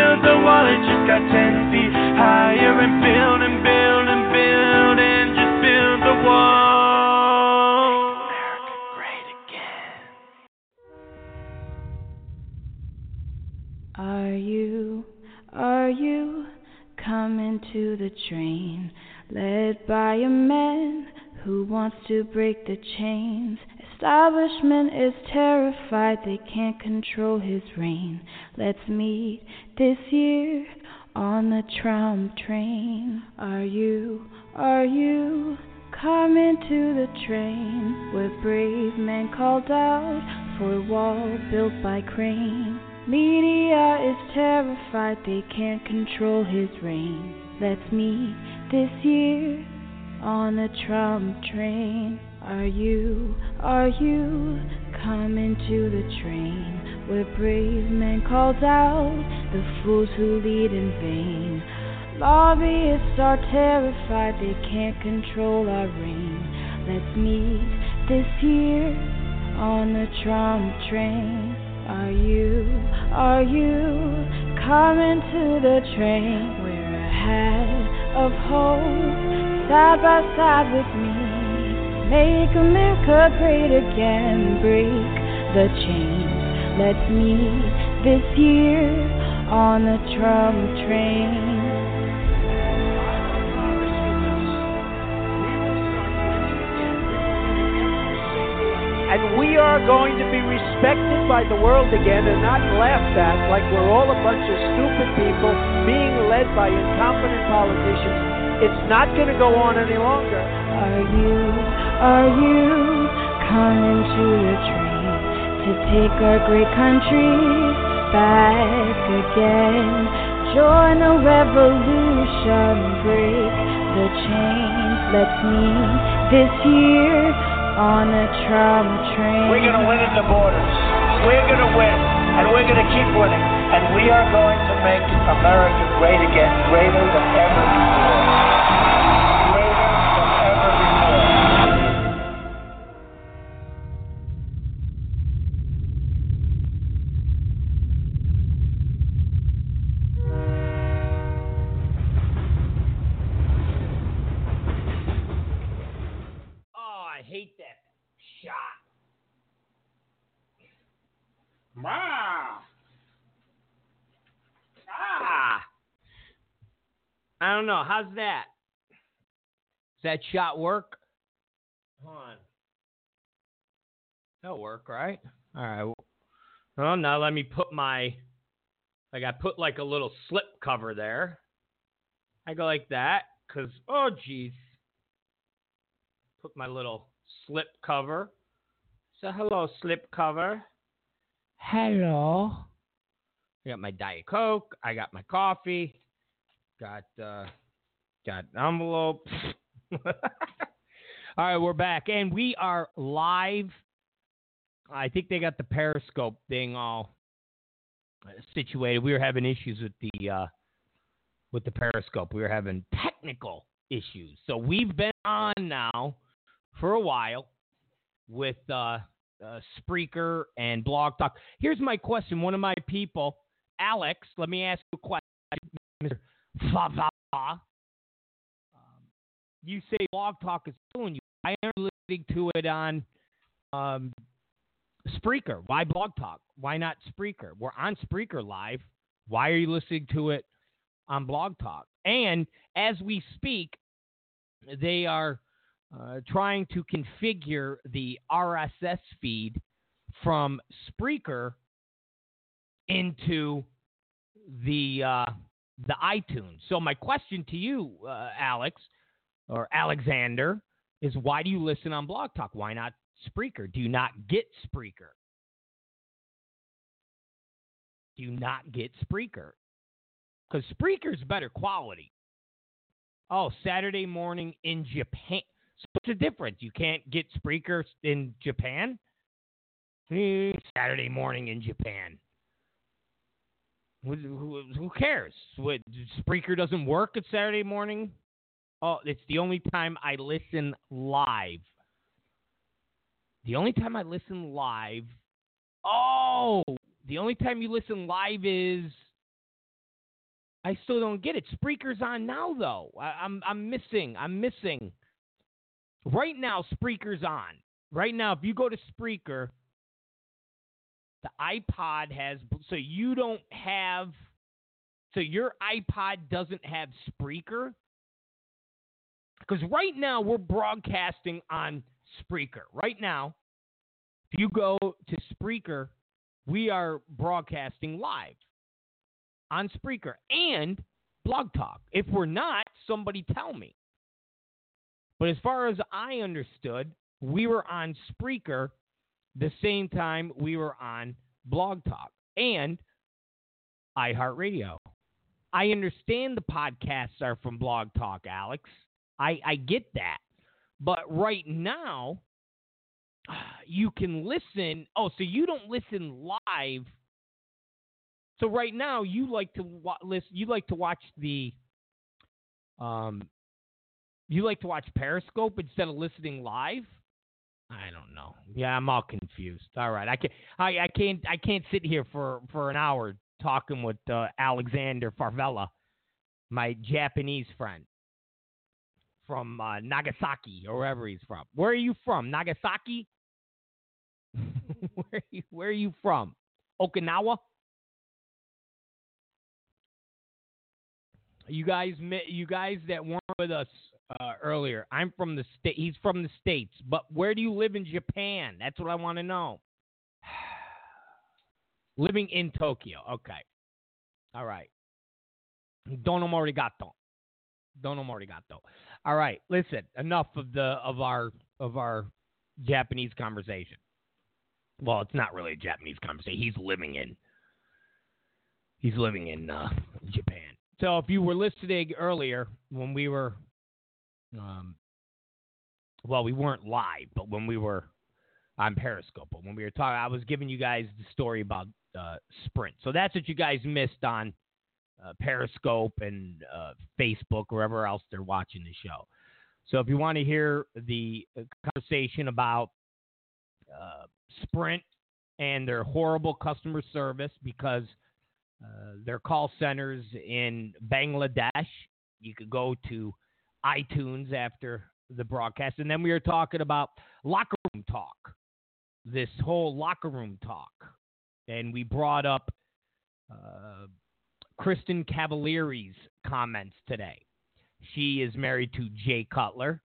Build the wall, it just got 10 feet higher. And build and build and build and just build the wall. America great again. Are you, are you coming to the train led by a man who wants to break the chains? Establishment is terrified they can't control his reign. Let's meet this year on the tram train. Are you, are you coming to the train where brave men called out four wall built by crane. Media is terrified they can't control his reign. Let's meet this year on the Trump train. Are you, are you coming to the train where brave men called out the fools who lead in vain? Lobbyists are terrified they can't control our reign. Let's meet this year on the Trump train. Are you, are you coming to the train? We're ahead of hope, side by side with me. Make America great again, break the chains. Let's meet this year on the Trump train. and we are going to be respected by the world again and not laughed at like we're all a bunch of stupid people being led by incompetent politicians. It's not going to go on any longer. Are you, are you coming to the train to take our great country back again? Join the revolution, break the chains. Let's meet this year on a Trump train. We're to win at the borders. We're to win, and we're to keep winning. And we are going to make America great again, greater than ever before. Don't know. How's that? Does that shot work? Hold on. That'll work, right? All right. Well, now let me put my, like I put like a little slip cover there. I go like that because, oh, geez. Put my little slip cover. So, hello, slip cover. Hello. I got my Diet Coke. I got my coffee. Got, uh, got envelope. All right, we're back. And we are live. I think they got the Periscope thing all situated. We were having issues with the uh, with the Periscope. We were having technical issues. So we've been on now for a while with uh, uh, Spreaker and Blog Talk. Here's my question. One of my people, Alex, let me ask you a question. Mr. Um, you say Blog Talk is killing you. I am listening to it on um, Spreaker. Why Blog Talk? Why not Spreaker? We're on Spreaker live. Why are you listening to it on Blog Talk? And as we speak, they are uh, trying to configure the RSS feed from Spreaker into the uh, the iTunes. So my question to you, uh, Alex or Alexander, is why do you listen on Blog Talk? Why not Spreaker? Do you not get Spreaker? Do you not get Spreaker? Because Spreaker's better quality. Oh, Saturday morning in Japan. So what's the difference? You can't get Spreaker in Japan? Eh, Saturday morning in Japan. Who, who, who cares? What, Spreaker doesn't work at Saturday morning? Oh, it's the only time I listen live. The only time I listen live. Oh, the only time you listen live is. I still don't get it. Spreaker's on now, though. I, I'm I'm missing. I'm missing. Right now, Spreaker's on. Right now, if you go to Spreaker, the iPod has. So you don't have. So your iPod doesn't have Spreaker. Because right now we're broadcasting on Spreaker. Right now, if you go to Spreaker, we are broadcasting live on Spreaker and Blog Talk. If we're not, somebody tell me. But as far as I understood, we were on Spreaker the same time we were on Blog Talk and iHeartRadio. I understand the podcasts are from Blog Talk, Alex. I, I get that. But right now, you can listen. Oh, so you don't listen live. So right now, you like to wa- listen. You like to watch the. Um, you like to watch Periscope instead of listening live. I don't know. Yeah, I'm all confused. All right, I can I, I can't I can't sit here for for an hour talking with uh, Alexander Farvella, my Japanese friend from uh, Nagasaki or wherever he's from. Where are you from? Nagasaki? where, are you, where are you from? Okinawa? You guys, you guys that weren't with us uh, earlier. I'm from the state. He's from the states, but where do you live in Japan? That's what I want to know. Living in Tokyo. Okay. All right. Dono morigato. Dono morigato. All right. Listen. Enough of the of our of our Japanese conversation. Well, it's not really a Japanese conversation. He's living in. He's living in uh, Japan. So if you were listening earlier when we were, um, well, we weren't live, but when we were on Periscope, but when we were talking, I was giving you guys the story about uh, Sprint. So that's what you guys missed on uh, Periscope and uh, Facebook, wherever else they're watching the show. So if you want to hear the uh, conversation about uh, Sprint and their horrible customer service because uh, their call centers in Bangladesh. You could go to iTunes after the broadcast. And then we were talking about locker room talk, this whole locker room talk. And we brought up uh, Kristin Cavallari's comments today. She is married to Jay Cutler.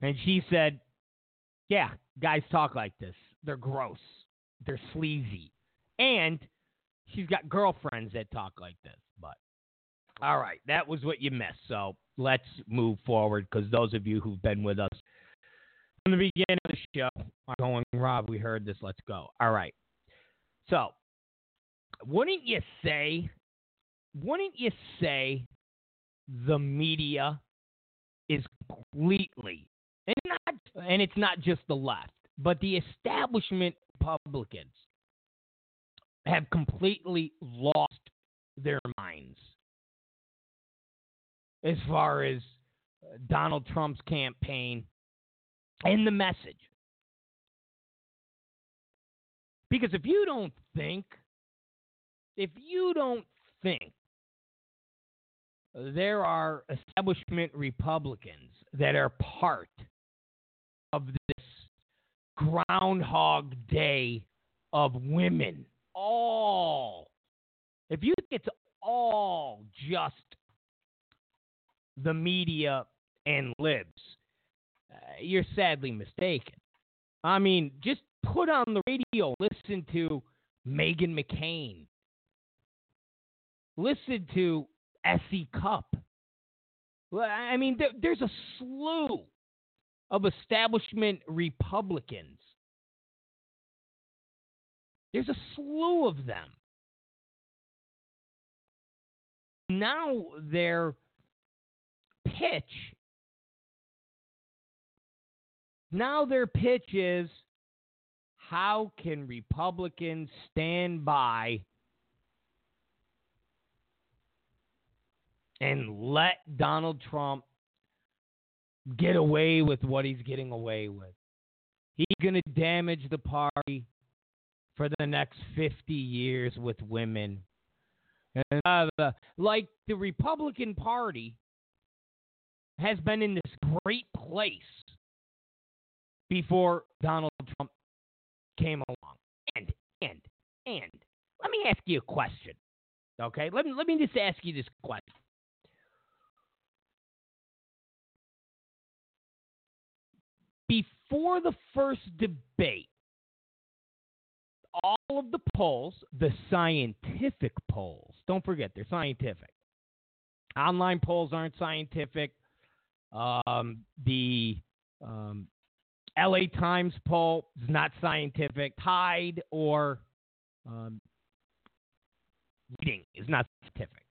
And she said, Yeah, guys talk like this. They're gross. They're sleazy. And she's got girlfriends that talk like this. But all right, that was what you missed. So let's move forward because those of you who've been with us from the beginning of the show are going, Rob, we heard this. Let's go. All right. So wouldn't you say, wouldn't you say the media is completely, and, not, and it's not just the left, but the establishment Republicans have completely lost their minds as far as uh, Donald Trump's campaign and the message. Because if you don't think, if you don't think there are establishment Republicans that are part of this Groundhog Day of women all, if you think it's all just the media and libs, uh, you're sadly mistaken. I mean, just put on the radio, listen to Meghan McCain, listen to S.E. Cupp. I mean, there, there's a slew of establishment Republicans there's a slew of them. Now their pitch, now their pitch is how can Republicans stand by and let Donald Trump get away with what he's getting away with? He's going to damage the party for the next 50 years with women. And, uh, like the Republican Party has been in this great place before Donald Trump came along. And, and, and, let me ask you a question. Okay? Let me, let me just ask you this question. Before the first debate, all of the polls, the scientific polls, don't forget they're scientific. Online polls aren't scientific. Um, the um, LA Times poll is not scientific. Tide or um, reading is not scientific.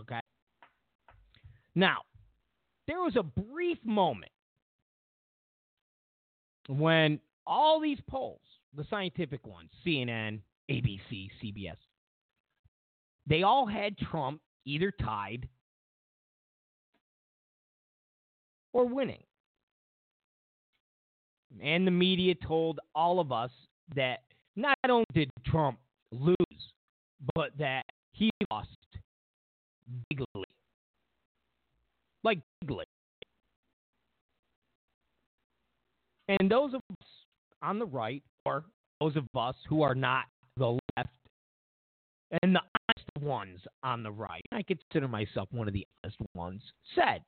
Okay. Now, there was a brief moment when all these polls, the scientific ones, CNN, ABC, CBS, they all had Trump either tied or winning. And the media told all of us that not only did Trump lose, but that he lost bigly. Like bigly. And those of us on the right, or those of us who are not the left, and the honest ones on the right, I consider myself one of the honest ones, said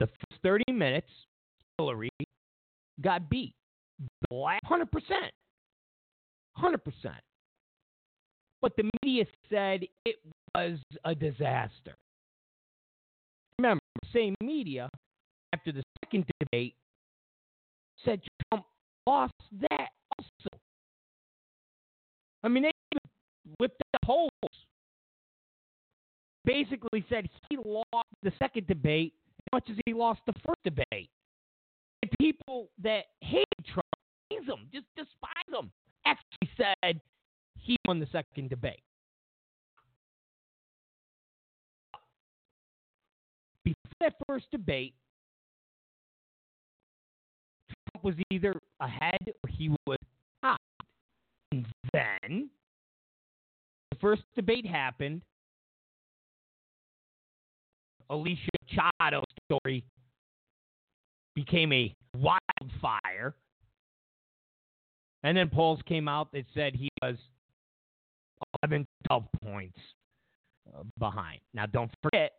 the first 30 minutes, Hillary got beat. 100%. 100%. But the media said it was a disaster. Remember, same media, after the second debate, said Trump lost that also. I mean, they even whipped the polls. Basically said he lost the second debate much as he lost the first debate. And people that hate Trump, hate him, just despise him, actually said he won the second debate. Before that first debate, Trump was either ahead or he was out. And then the first debate happened. Alicia Machado story became a wildfire. And then polls came out that said he was 11, 12 points uh, behind. Now, don't forget,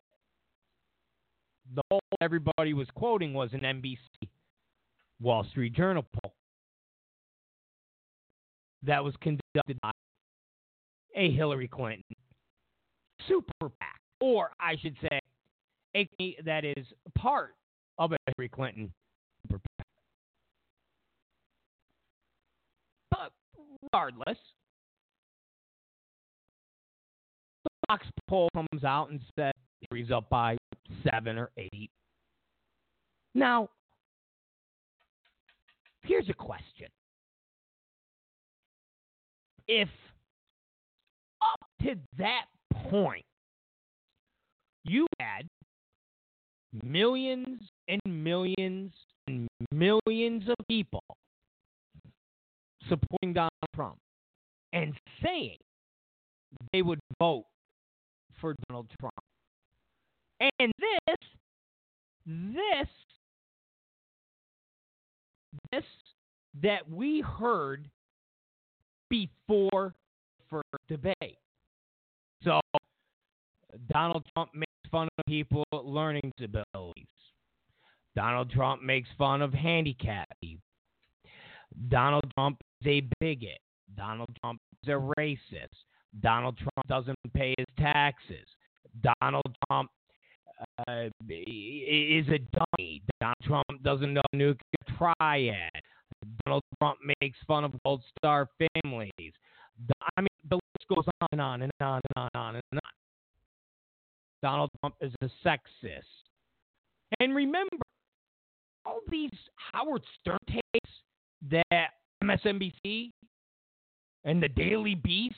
the poll everybody was quoting was an NBC Wall Street Journal poll that was conducted by a Hillary Clinton super PAC, or I should say, a that is part of a Hillary Clinton. But regardless, the Fox poll comes out and says Hillary's up by seven or eight. Now, here's a question. If up to that point you had millions and millions and millions of people supporting Donald Trump and saying they would vote for Donald Trump. And this, this, this that we heard before first debate. So Donald Trump makes fun of people with learning disabilities. Donald Trump makes fun of handicapped people. Donald Trump is a bigot. Donald Trump is a racist. Donald Trump doesn't pay his taxes. Donald Trump uh, is a dummy. Donald Trump doesn't know nuclear triad. Donald Trump makes fun of Gold Star families. I mean, the list goes on and on and on and on and on and on. Donald Trump is a sexist. And remember, all these Howard Stern tapes that MSNBC and the Daily Beast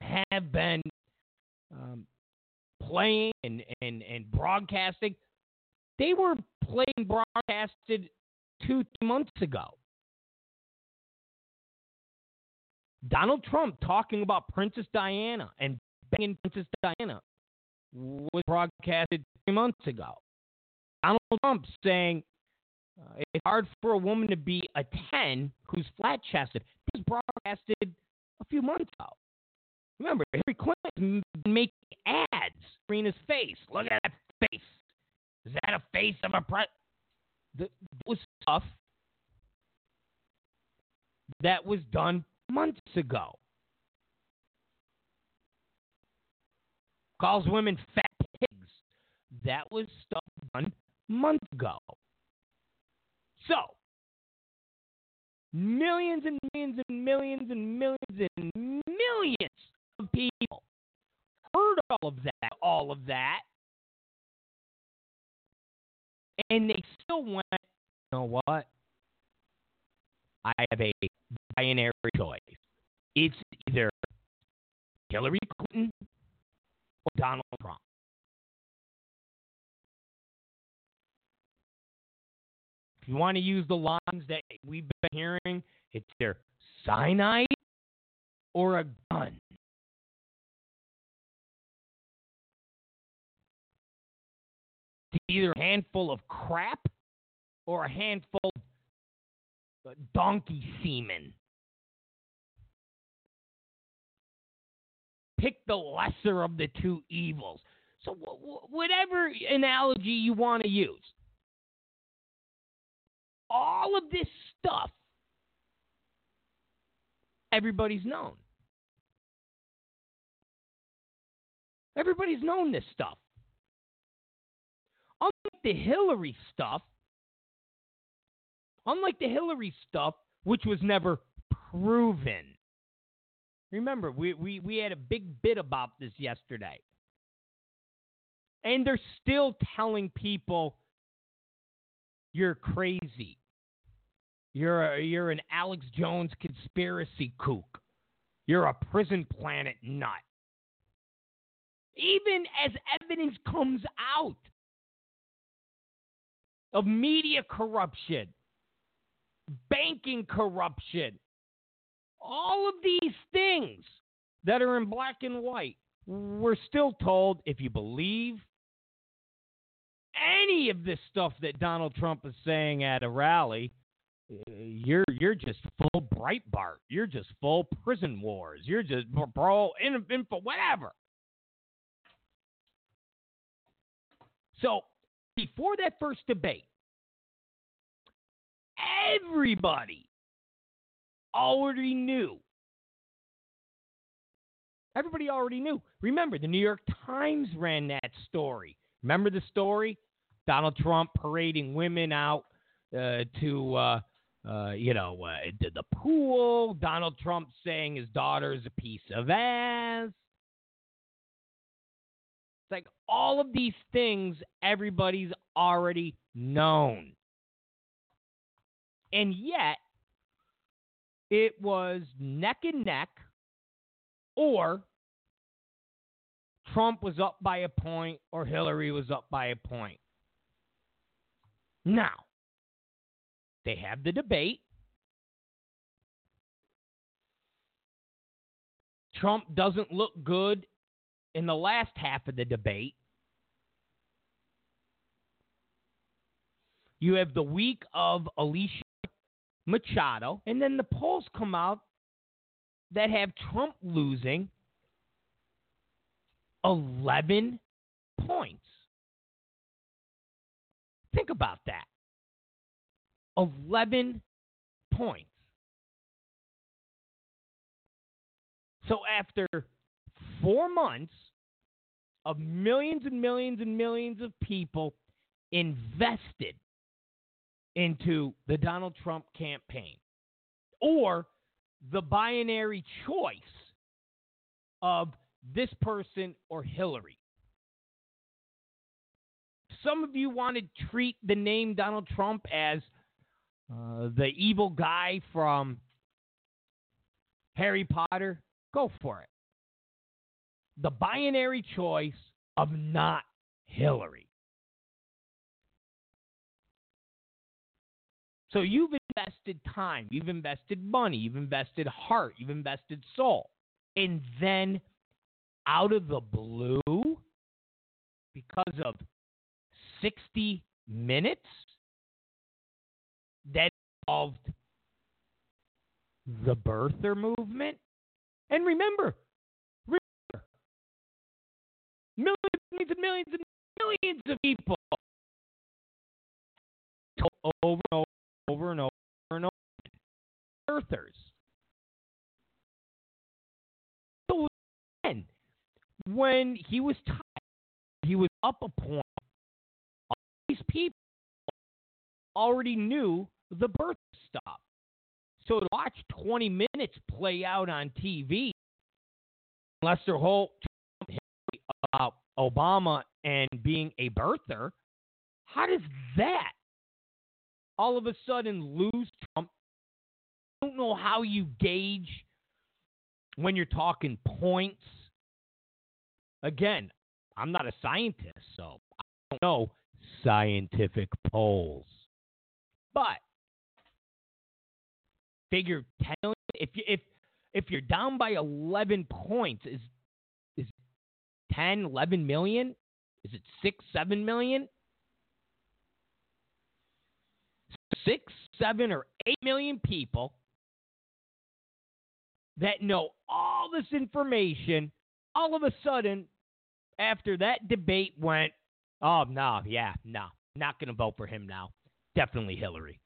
have been um, playing and, and, and broadcasting, they were playing broadcasted two months ago. Donald Trump talking about Princess Diana and banging Princess Diana was broadcasted three months ago. Donald Trump saying uh, it's hard for a woman to be a 10 who's flat chested. This was broadcasted a few months ago. Remember, Hillary Clinton making ads, Fiorina's face. Look at that face. Is that a face of a pre? That was stuff that was done months ago. Calls women fat pigs. That was stuff done months ago. So, millions and millions and millions and millions and millions of people heard all of that, all of that, and they still went, you know what? I have a binary choice. It's either Hillary Clinton Donald Trump. If you want to use the lines that we've been hearing, it's either cyanide or a gun. It's either a handful of crap or a handful of donkey semen. Pick the lesser of the two evils. So, wh- whatever analogy you want to use, all of this stuff, everybody's known. Everybody's known this stuff. Unlike the Hillary stuff, unlike the Hillary stuff, which was never proven. Remember, we, we, we had a big bit about this yesterday. And they're still telling people you're crazy. You're a, you're an Alex Jones conspiracy kook. You're a prison planet nut. Even as evidence comes out of media corruption, banking corruption, all of these things that are in black and white, we're still told if you believe any of this stuff that Donald Trump is saying at a rally, eh, you're you're just full Breitbart. You're just full prison wars. You're just bro info whatever. So before that first debate, everybody already knew. Everybody already knew. Remember, the New York Times ran that story. Remember the story? Donald Trump parading women out uh, to, uh, uh, you know, uh, to the pool. Donald Trump saying his daughter is a piece of ass. It's like all of these things everybody's already known. And yet, it was neck and neck, or Trump was up by a point, or Hillary was up by a point. Now, they have the debate. Trump doesn't look good in the last half of the debate. You have the week of Alicia Machado, and then the polls come out that have Trump losing 11 points. Think about that. 11 points. So after four months of millions and millions and millions of people invested into the Donald Trump campaign or the binary choice of this person or Hillary. Some of you want to treat the name Donald Trump as uh, the evil guy from Harry Potter. Go for it. The binary choice of not Hillary. So you've invested time, you've invested money, you've invested heart, you've invested soul. And then out of the blue, because of 60 minutes, that involved the birther movement. And remember, remember, millions and millions and millions of people over and over and over. So then, when he was tired, he was up a point. All these people already knew the birth stop. So to watch 20 minutes play out on TV, unless their whole about Obama and being a birther, how does that all of a sudden lose Trump? Don't know how you gauge when you're talking points. Again, I'm not a scientist, so I don't know scientific polls. But figure 10 million if you, if if you're down by 11 points is is 10 11 million is it 6 7 million 6 7 or 8 million people that know all this information all of a sudden after that debate went oh no yeah no not going to vote for him now definitely hillary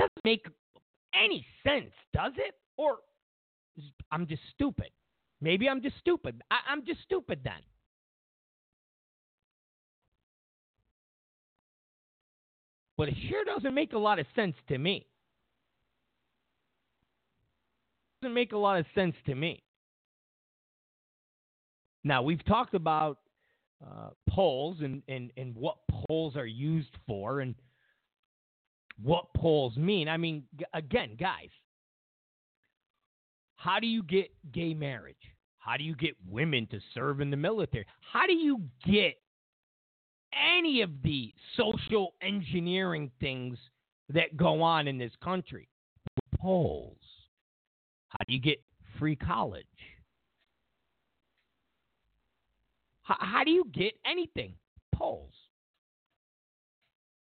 doesn't make any sense, does it? Or I'm just stupid. Maybe I'm just stupid. I, I'm just stupid then. But it sure doesn't make a lot of sense to me. It doesn't make a lot of sense to me. Now we've talked about uh, polls and, and, and what polls are used for and what polls mean. I mean, g- again, guys, how do you get gay marriage? How do you get women to serve in the military? How do you get any of the social engineering things that go on in this country? Polls. How do you get free college? How, how do you get anything? Polls.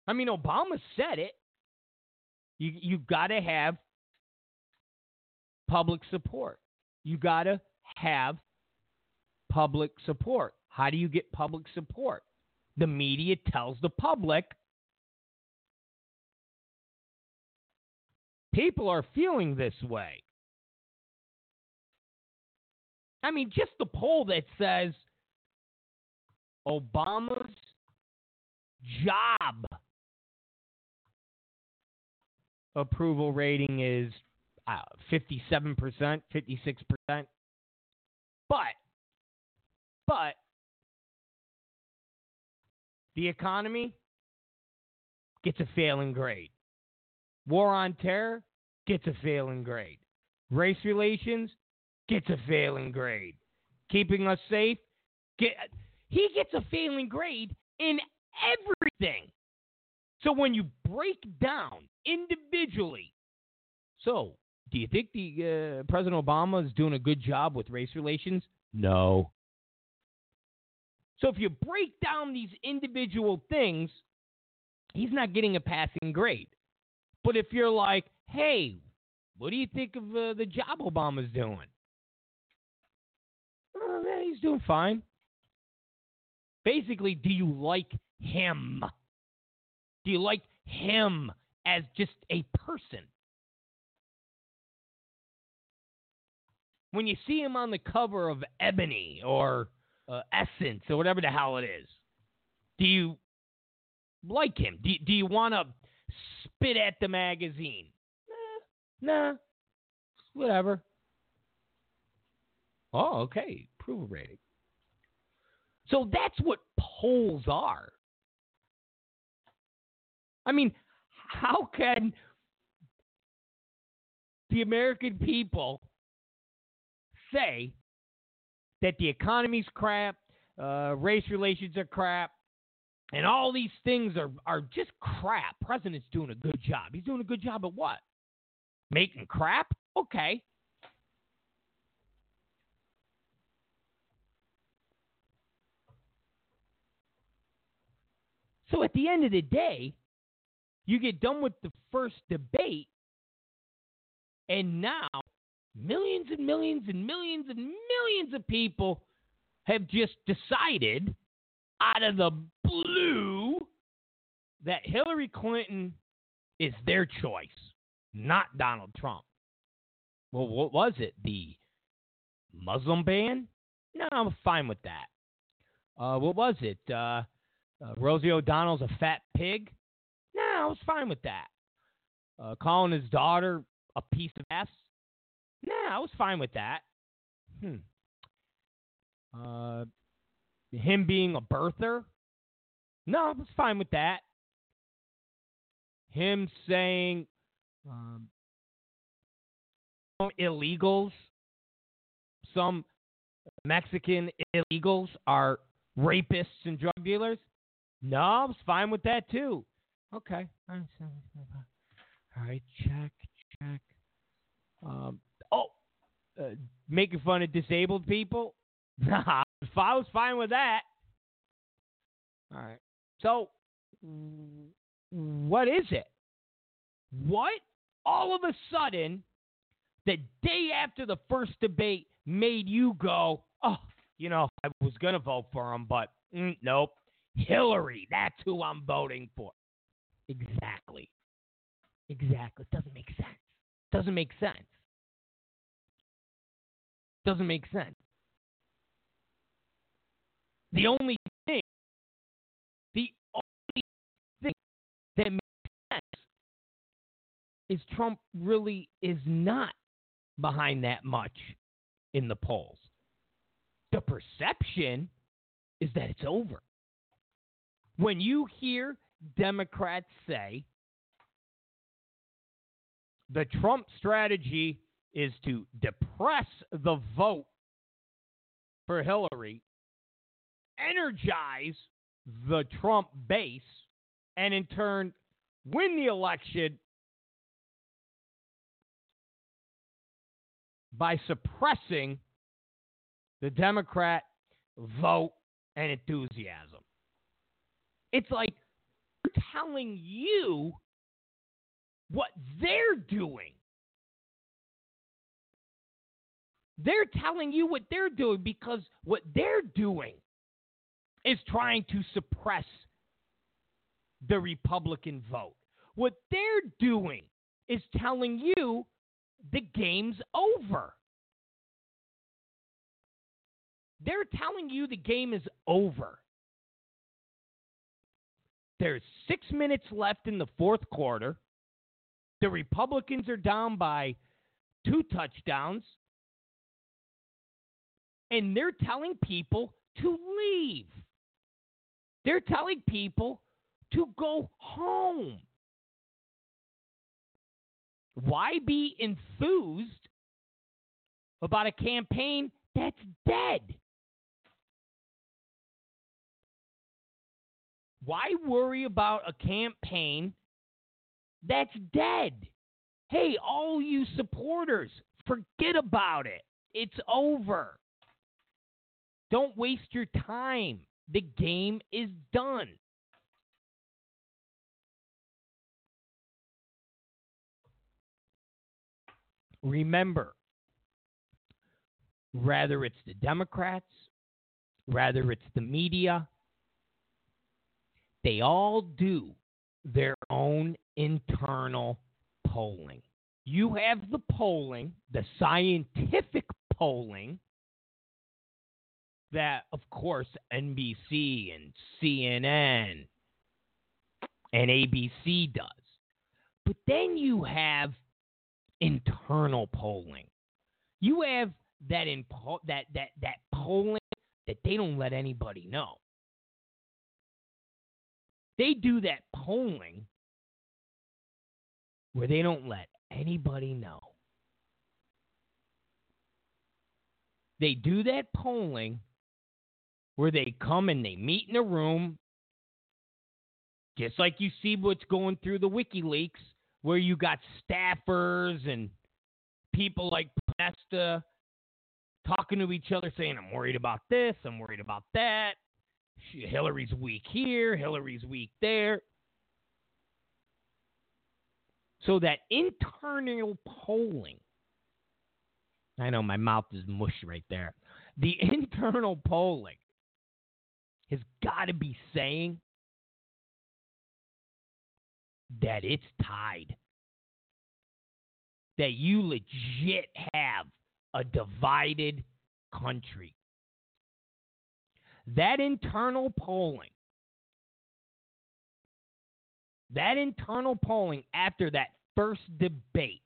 I mean, Obama said it. You you got to have public support. You got to have public support. How do you get public support? The media tells the public people are feeling this way. I mean, just the poll that says Obama's job approval rating is uh, 57%, 56%. But, but, the economy gets a failing grade. War on terror gets a failing grade. Race relations gets a failing grade. Keeping us safe, get, he gets a failing grade in everything. So when you break down individually, so do you think the uh, President Obama is doing a good job with race relations? No. So if you break down these individual things, he's not getting a passing grade. But if you're like, hey, what do you think of uh, the job Obama's doing? Doing fine. Basically, do you like him? Do you like him as just a person? When you see him on the cover of Ebony or uh, Essence or whatever the hell it is, do you like him? Do, do you want to spit at the magazine? Nah, nah, whatever. Oh, okay. Approval rating. So that's what polls are. I mean, how can the American people say that the economy's crap, uh, race relations are crap, and all these things are, are just crap? President's doing a good job. He's doing a good job at what? Making crap? Okay. So at the end of the day, you get done with the first debate, and now millions and millions and millions and millions of people have just decided out of the blue that Hillary Clinton is their choice, not Donald Trump. Well, what was it? The Muslim ban? No, I'm fine with that. Uh, what was it? Uh, Uh, Rosie O'Donnell's a fat pig. Nah, I was fine with that. Uh, calling his daughter a piece of ass. Nah, I was fine with that. Hmm. Uh, him being a birther. No, I was fine with that. Him saying um, some illegals, some Mexican illegals are rapists and drug dealers. No, I was fine with that too. Okay. All right, check, check. Um, oh, uh, making fun of disabled people? Nah, I was fine with that. All right. So, what is it? What all of a sudden, the day after the first debate, made you go, oh, you know, I was going to vote for him, but mm, nope. Hillary, that's who I'm voting for. Exactly. Exactly. Doesn't make sense. Doesn't make sense. Doesn't make sense. The only thing, the only thing that makes sense is Trump really is not behind that much in the polls. The perception is that it's over. When you hear Democrats say the Trump strategy is to depress the vote for Hillary, energize the Trump base, and in turn win the election by suppressing the Democrat vote and enthusiasm. It's like telling you what they're doing. They're telling you what they're doing because what they're doing is trying to suppress the Republican vote. What they're doing is telling you the game's over. They're telling you the game is over. There's six minutes left in the fourth quarter. The Republicans are down by two touchdowns. And they're telling people to leave. They're telling people to go home. Why be enthused about a campaign that's dead? Why worry about a campaign that's dead? Hey, all you supporters, forget about it. It's over. Don't waste your time. The game is done. Remember, rather it's the Democrats, rather it's the media, they all do their own internal polling. You have the polling, the scientific polling, that, of course, NBC and CNN and ABC does. But then you have internal polling. You have that in that that that polling that they don't let anybody know. They do that polling where they don't let anybody know. They do that polling where they come and they meet in a room, just like you see what's going through the WikiLeaks, where you got staffers and people like Podesta talking to each other saying, I'm worried about this, I'm worried about that. Hillary's weak here, Hillary's weak there. So that internal polling, I know my mouth is mush right there. The internal polling has got to be saying that it's tied. That you legit have a divided country. That internal polling that internal polling after that first debate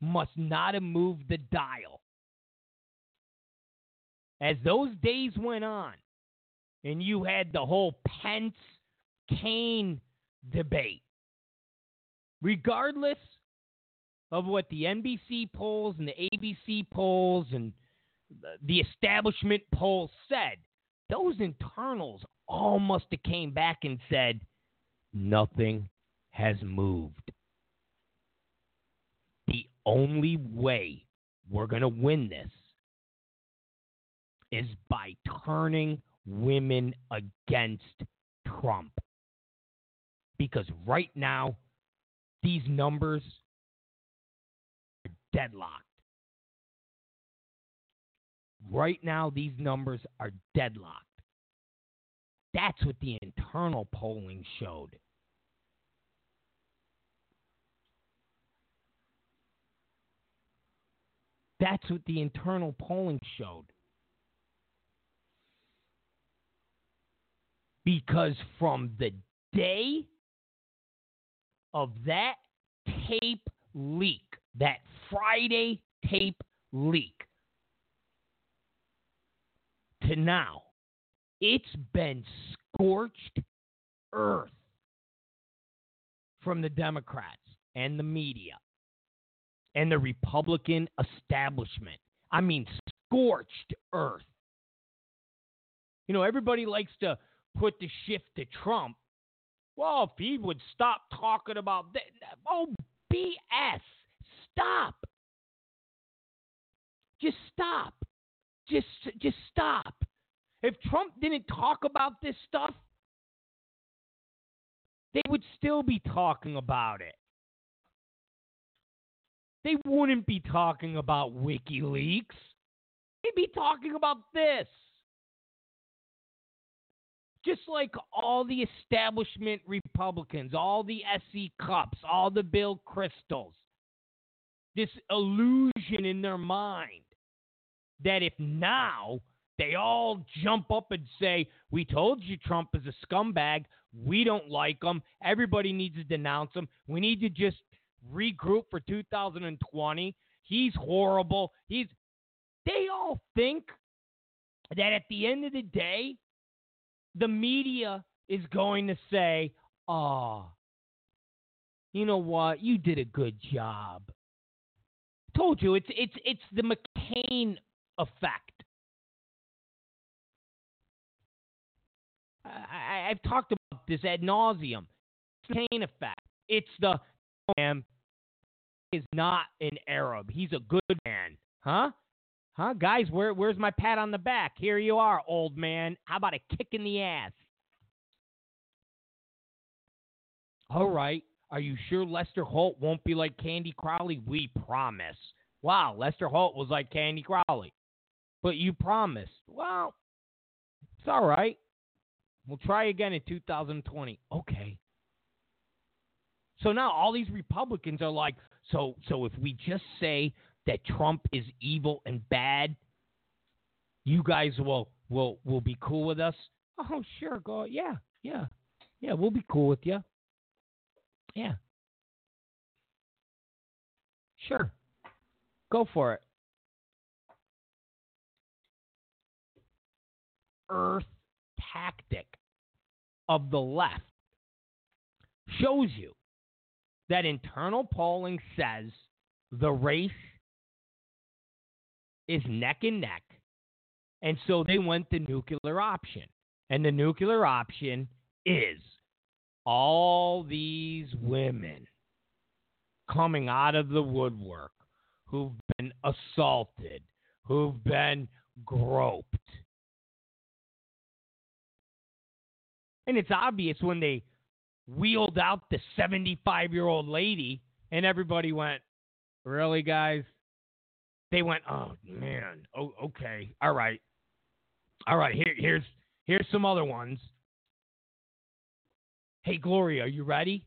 must not have moved the dial. As those days went on, and you had the whole Pence Kaine debate, regardless of what the NBC polls and the ABC polls and the establishment polls said, those internals all must have came back and said, nothing has moved the only way we're going to win this is by turning women against Trump. Because right now, these numbers are deadlocked. Right now, these numbers are deadlocked. That's what the internal polling showed. That's what the internal polling showed. Because from the day of that tape leak, that Friday tape leak, to now, it's been scorched earth from the Democrats and the media and the Republican establishment. I mean, scorched earth. You know, everybody likes to put the shift to Trump. Well, if he would stop talking about that, oh, BS. Stop. Just stop. Just, just stop. If Trump didn't talk about this stuff, they would still be talking about it they wouldn't be talking about WikiLeaks. They'd be talking about this. Just like all the establishment Republicans, all the SE Cupps, all the Bill Kristols, this illusion in their mind that if now they all jump up and say, We told you Trump is a scumbag. We don't like him. Everybody needs to denounce him. We need to just regroup for 2020. He's horrible. He's they all think that at the end of the day, the media is going to say, "Oh, you know what? You did a good job." Told you it's it's it's the McCain effect. I, have talked about this ad nauseum. McCain effect. It's the man is not an Arab. He's a good man. Huh? Huh? Guys, where, where's my pat on the back? Here you are, old man. How about a kick in the ass? All right. Are you sure Lester Holt won't be like Candy Crowley? We promise. Wow, Lester Holt was like Candy Crowley. But you promised. Well, it's all right. We'll try again in 2020. Okay. So now all these Republicans are like, so so if we just say that Trump is evil and bad, you guys will will will be cool with us? Oh, sure, go. Yeah, yeah, yeah. We'll be cool with you. Yeah, sure. Go for it. Earth tactic of the left shows you that internal polling says the race is neck and neck. And so they went the nuclear option. And the nuclear option is all these women coming out of the woodwork who've been assaulted, who've been groped. And it's obvious when they wheeled out the 75 year old lady, and everybody went, Really, guys? They went, Oh, man. Oh, okay. All right. All right. Here, here's, here's some other ones. Hey, Gloria, are you ready?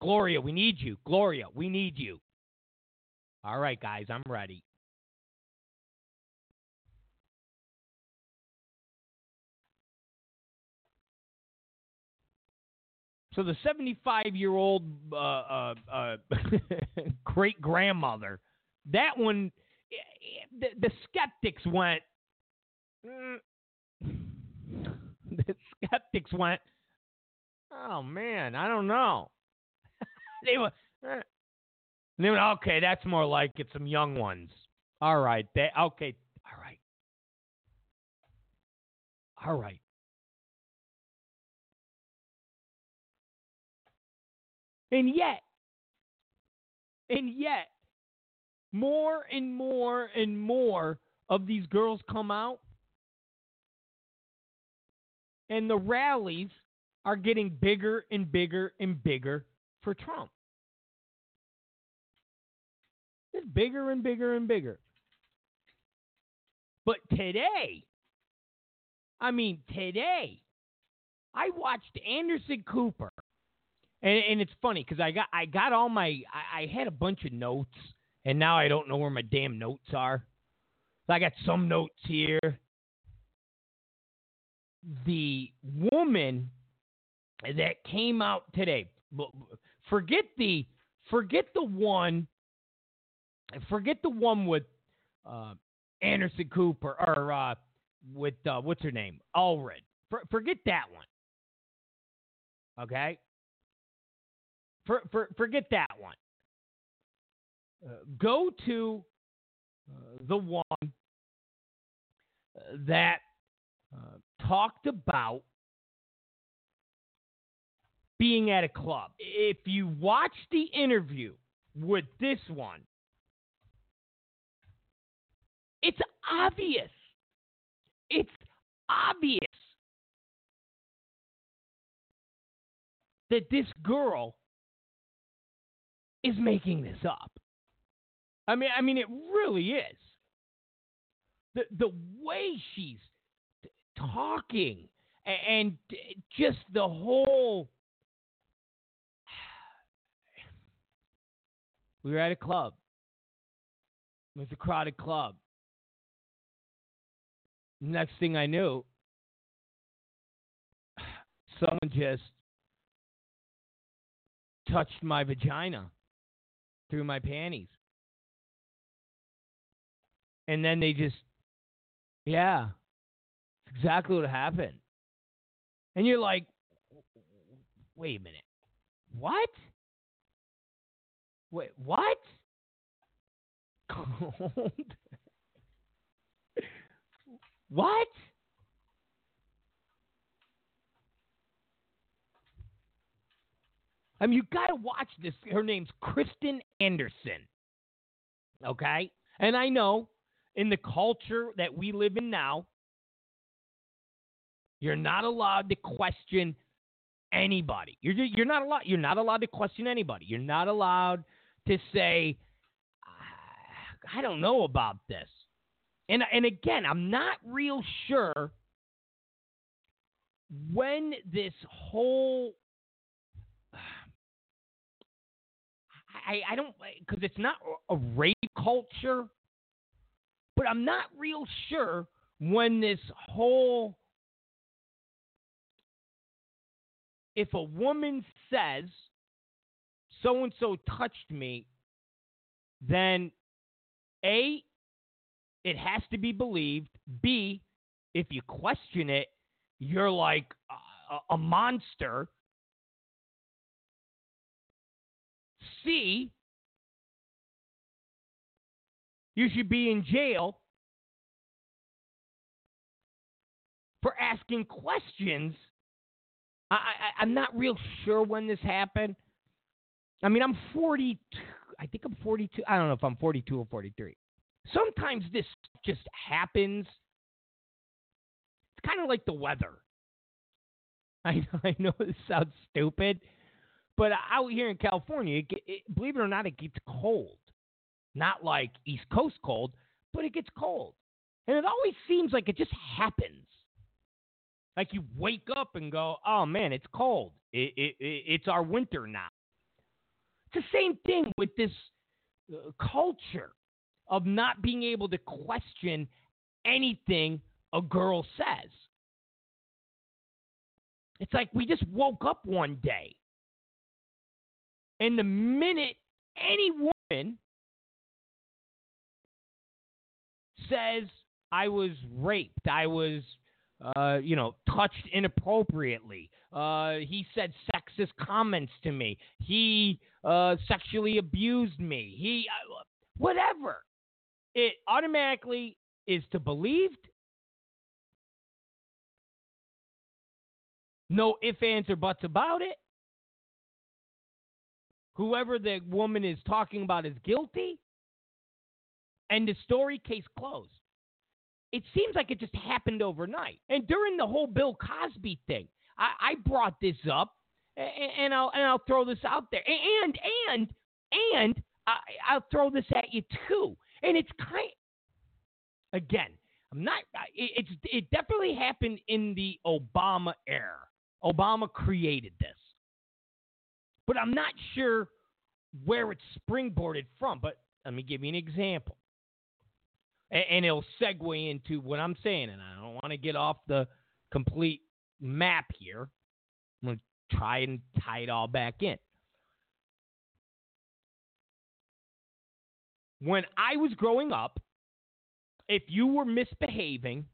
Gloria, we need you. Gloria, we need you. All right, guys, I'm ready. So the 75 year old uh, uh, uh, great grandmother, that one, the, the skeptics went. Mm. the skeptics went. Oh man, I don't know. they were. eh. They went, okay, that's more like it. Some young ones. All right, they okay. All right. All right. And yet, and yet, more and more and more of these girls come out, and the rallies are getting bigger and bigger and bigger for Trump. It's bigger and bigger and bigger. But today, I mean, today, I watched Anderson Cooper, and, and it's funny because I got I got all my I, I had a bunch of notes, and now I don't know where my damn notes are. So I got some notes here. The woman that came out today, forget the forget the one, forget the one with uh, Anderson Cooper or uh, with uh, what's her name, Allred. For, forget that one. Okay. For, for, forget that one. Uh, go to uh, the one uh, that uh, talked about being at a club. If you watch the interview with this one, it's obvious. It's obvious that this girl is making this up. I mean, I mean, it really is. The the way she's t- talking a- and just the whole. We were at a club. It was a crowded club. Next thing I knew, someone just touched my vagina through my panties. And then they just, yeah, exactly what happened. And you're like, wait a minute, what? Wait, what? Cold? what? I mean, you got to watch this. Her name's Kristin Anderson. Okay? And I know in the culture that we live in now, you're not allowed to question anybody. You're you're not allowed you're not allowed to question anybody. You're not allowed to say "Ah, I don't know about this. And and again, I'm not real sure when this whole I, I don't because it's not a rape culture, but I'm not real sure when this whole if a woman says so and so touched me, then A, it has to be believed. B, if you question it, you're like a, a monster. C, you should be in jail for asking questions. I, I, I'm not real sure when this happened. I mean, I'm 42. I think I'm 42. I don't know if I'm 42 or 43. Sometimes this just happens. It's kind of like the weather. I know, I know this sounds stupid, but out here in California, it, it, believe it or not, it gets cold. Not like East Coast cold, but it gets cold. And it always seems like it just happens. Like you wake up and go, oh man, it's cold. It, it, it, it's our winter now. It's the same thing with this uh, culture of not being able to question anything a girl says. It's like we just woke up one day And the minute any woman says I was raped, I was, uh, you know, touched inappropriately, uh, he said sexist comments to me, he uh, sexually abused me, he, uh, whatever, it automatically is to believed. No ifs, ands, or buts about it. Whoever the woman is talking about is guilty. And the story, case closed. It seems like it just happened overnight. And during the whole Bill Cosby thing, I, I brought this up, and, and, I'll and I'll throw this out there, and and and I, I'll throw this at you too. And it's kind. Again, I'm not. It, it's it definitely happened in the Obama era. Obama created this but I'm not sure where it's springboarded from. But let me give you an example. And, and it'll segue into what I'm saying, and I don't want to get off the complete map here. I'm going to try and tie it all back in. When I was growing up, if you were misbehaving,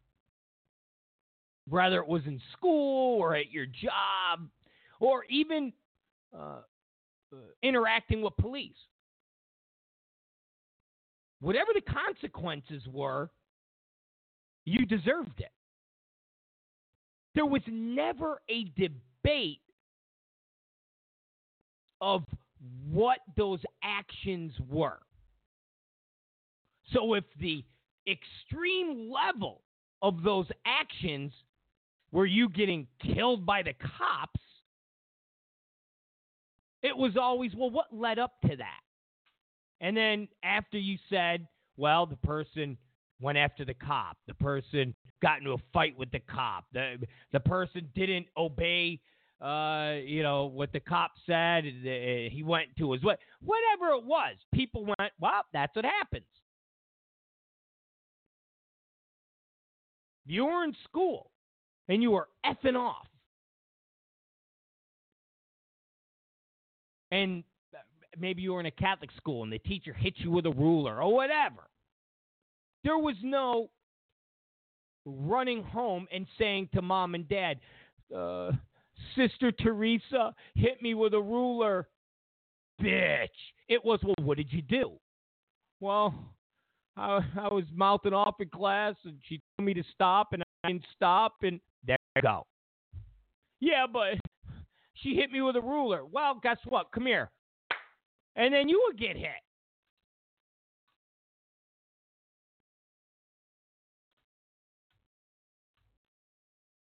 whether it was in school or at your job, or even uh, uh, interacting with police. Whatever the consequences were, you deserved it. There was never a debate of what those actions were. So if the extreme level of those actions were you getting killed by the cops, it was always, well, what led up to that? And then after you said, well, the person went after the cop, the person got into a fight with the cop, the the person didn't obey, uh, you know, what the cop said. He went to his what, whatever it was. People went, well, that's what happens. You were in school and you were effing off and uh, maybe you were in a Catholic school and the teacher hit you with a ruler or whatever. There was no running home and saying to mom and dad, uh, Sister Teresa hit me with a ruler. Bitch. It was, well, what did you do? Well, I, I was mouthing off in class and she told me to stop and I didn't stop and there you go. Yeah, but she hit me with a ruler. Well, guess what? Come here. And then you would get hit.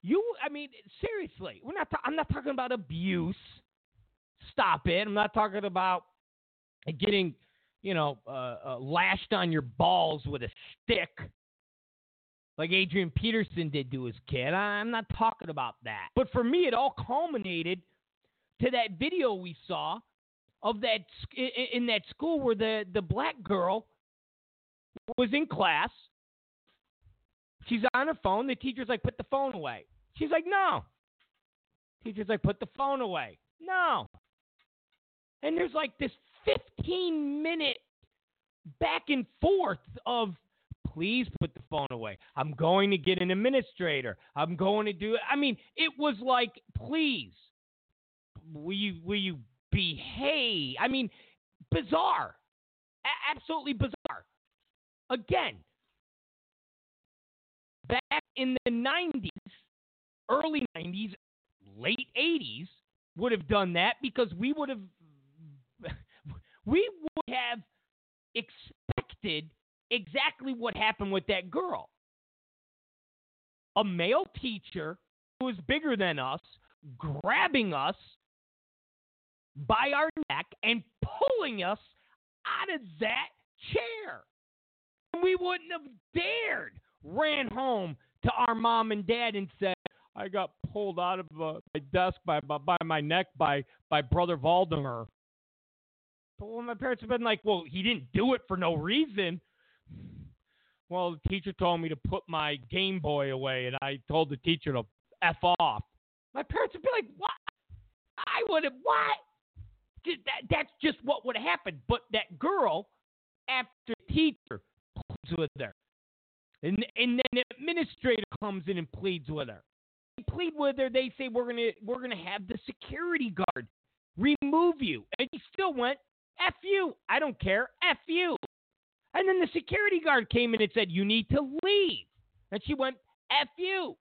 You, I mean, seriously, we're not. Ta- I'm not talking about abuse. Stop it. I'm not talking about getting, you know, uh, uh, lashed on your balls with a stick like Adrian Peterson did to his kid. I'm not talking about that. But for me, it all culminated to that video we saw of that in that school where the the black girl was in class. She's on her phone. The teacher's like, "Put the phone away." She's like, "No." Teacher's like, "Put the phone away." No. And there's like this 15 minute back and forth of please put the phone away. I'm going to get an administrator. I'm going to do it. I mean, it was like, please will you will you behave? I mean, bizarre, A- absolutely bizarre. Again, back in the '90s, early '90s, late '80s, would have done that because we would have we would have expected exactly what happened with that girl. A male teacher who is bigger than us grabbing us by our neck and pulling us out of that chair. And we wouldn't have dared ran home to our mom and dad and said, I got pulled out of uh, my desk by, by, by my neck by by brother Valdemar. But well, my parents have been like, well, he didn't do it for no reason. Well, the teacher told me to put my Game Boy away, and I told the teacher to f off. My parents would be like, what? I would have what? That, that's just what would happen. But that girl, after teacher pleads with her, and and then the administrator comes in and pleads with her. They plead with her. They say we're gonna we're gonna have the security guard remove you, and she still went f you. I don't care. F you. And then the security guard came in and said you need to leave, and she went f you.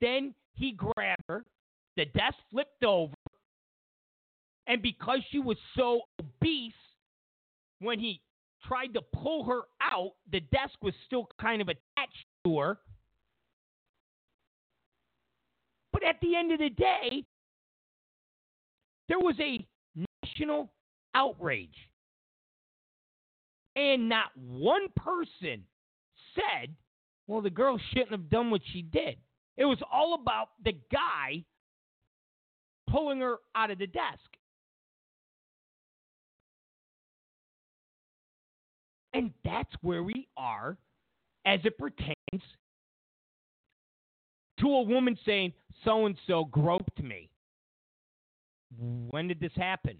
Then he grabbed her. The desk flipped over. And because she was so obese, when he tried to pull her out, the desk was still kind of attached to her. But at the end of the day, there was a national outrage. And not one person said, well, the girl shouldn't have done what she did. It was all about the guy pulling her out of the desk. And that's where we are as it pertains to a woman saying, so and so groped me. When did this happen?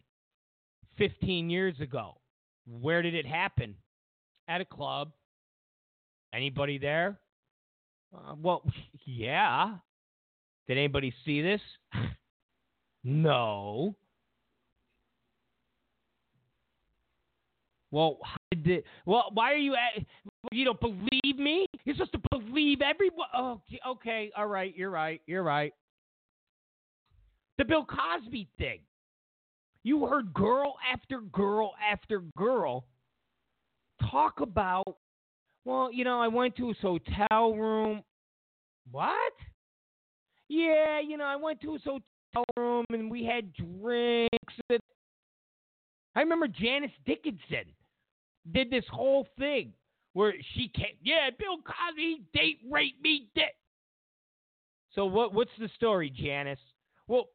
15 years ago. Where did it happen? At a club. Anybody there? Uh, well, yeah. Did anybody see this? no. Well, did well, why are you at, you don't believe me? You're supposed to believe everyone. Oh, okay, all right, you're right, you're right. The Bill Cosby thing. You heard girl after girl after girl talk about, well, you know, I went to his hotel room. What? Yeah, you know, I went to his hotel room and we had drinks. I remember Janice Dickinson did this whole thing where she came, yeah, Bill Cosby date raped me. Did. So what? What's the story, Janice? Well,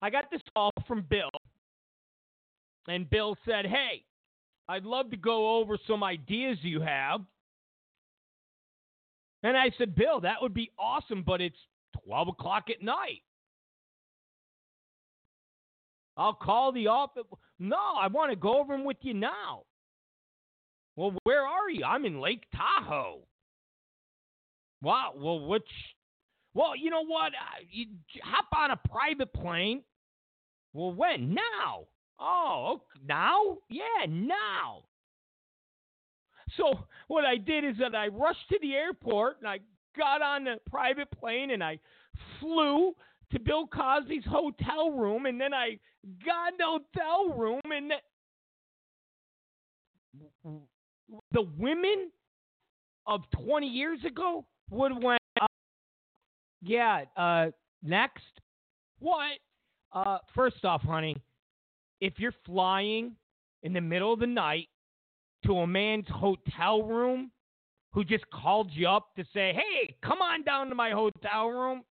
I got this call from Bill, and Bill said, "Hey, I'd love to go over some ideas you have." And I said, Bill, that would be awesome, but it's 12 o'clock at night. I'll call the office. No, I want to go over them with you now. Well, where are you? I'm in Lake Tahoe. Wow. Well, which? Well, you know what? You hop on a private plane. Well, when? Now. Oh, now? Yeah, now. So what I did is that I rushed to the airport and I got on the private plane and I flew to Bill Cosby's hotel room and then I got the hotel room and the, the women of 20 years ago would went uh, yeah uh, next. What? Uh, first off honey if you're flying in the middle of the night to a man's hotel room who just called you up to say, hey, come on down to my hotel room,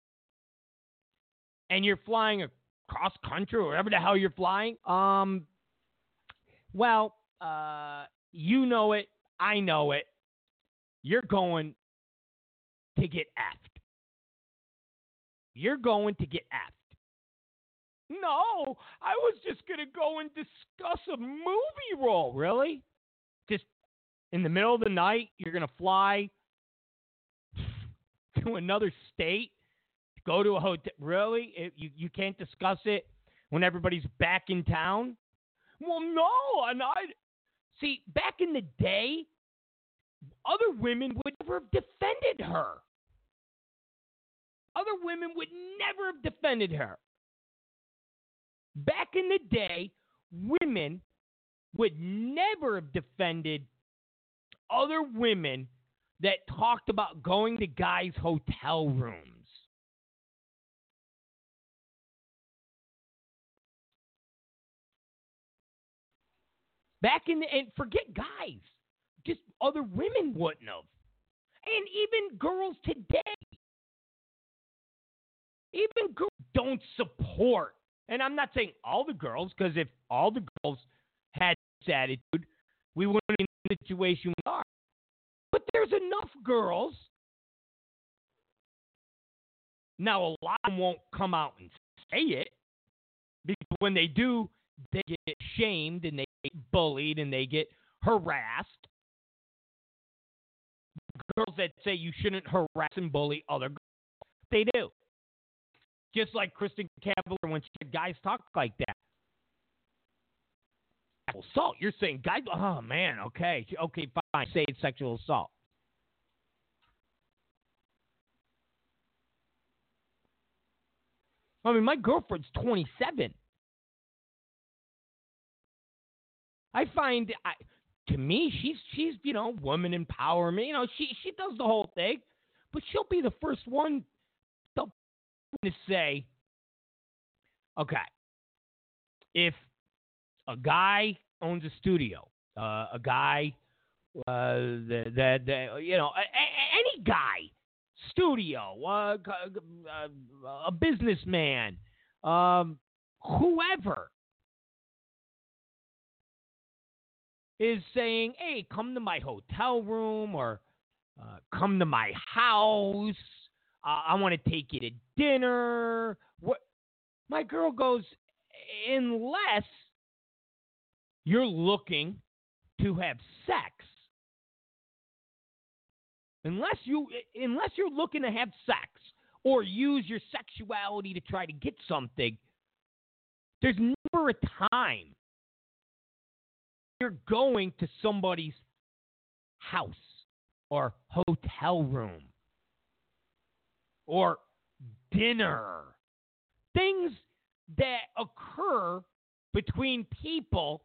and you're flying across country or whatever the hell you're flying, um, well, uh, you know it, I know it. You're going to get effed. You're going to get effed. No, I was just going to go and discuss a movie role. Really? Just in the middle of the night, you're going to fly to another state, go to a hotel. Really? It, you, you can't discuss it when everybody's back in town? Well, no. And I see, back in the day, other women would never have defended her. Other women would never have defended her. Back in the day, women would never have defended other women that talked about going to guys' hotel rooms. Back in the, and forget guys, just other women wouldn't have. And even girls today. Even girls don't support and I'm not saying all the girls, because if all the girls had this attitude, we wouldn't be in the situation we are. But there's enough girls. Now, a lot of them won't come out and say it, Because when they do, they get shamed and they bullied and they get harassed. Girls that say you shouldn't harass and bully other girls, they do. Just like Kristin Cavallari when she had guys talk like that. Assault. You're saying guys? Oh man. Okay. Okay. Fine. Say it's sexual assault. I mean, my girlfriend's 27. I find, I, to me, she's she's you know woman empowerment. You know, she she does the whole thing, but she'll be the first one to say, okay, if a guy owns a studio, uh, a guy uh, that, that, that you know, a, a, any guy, studio, uh, uh, a businessman, um, whoever is saying, "Hey, come to my hotel room or uh, come to my house. Uh, I want to take you to dinner." What? My girl goes, unless you're looking to have sex. Unless you unless you're looking to have sex or use your sexuality to try to get something, there's never a time you're going to somebody's house or hotel room or dinner. Things that occur between people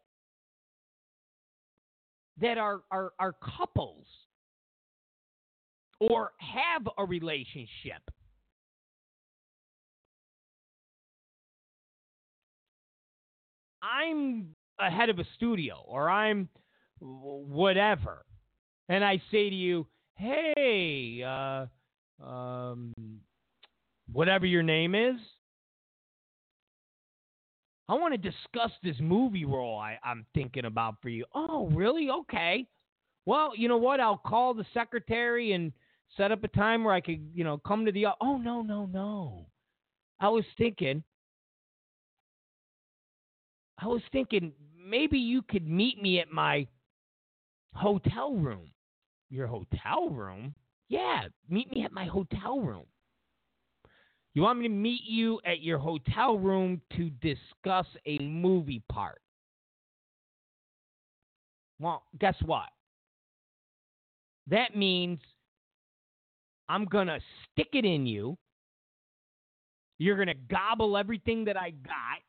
that are, are, are couples or have a relationship. I'm ahead of a studio or I'm whatever, and I say to you, hey, uh, um, whatever your name is, I want to discuss this movie role I, I'm thinking about for you. Oh, really? Okay. Well, you know what? I'll call the secretary and set up a time where I could, you know, come to the. Oh, no, no, no. I was thinking. I was thinking maybe you could meet me at my hotel room. Your hotel room? Yeah, meet me at my hotel room. You want me to meet you at your hotel room to discuss a movie part? Well, guess what? That means I'm going to stick it in you. You're going to gobble everything that I got.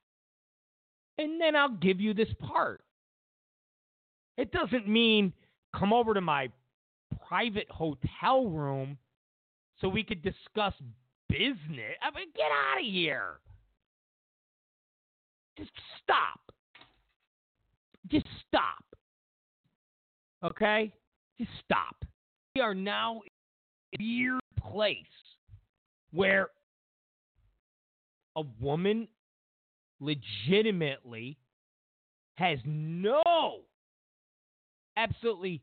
And then I'll give you this part. It doesn't mean come over to my private hotel room so we could discuss business. I mean, get out of here. Just stop. Just stop. Okay? Just stop. We are now in a weird place where a woman legitimately has no, absolutely,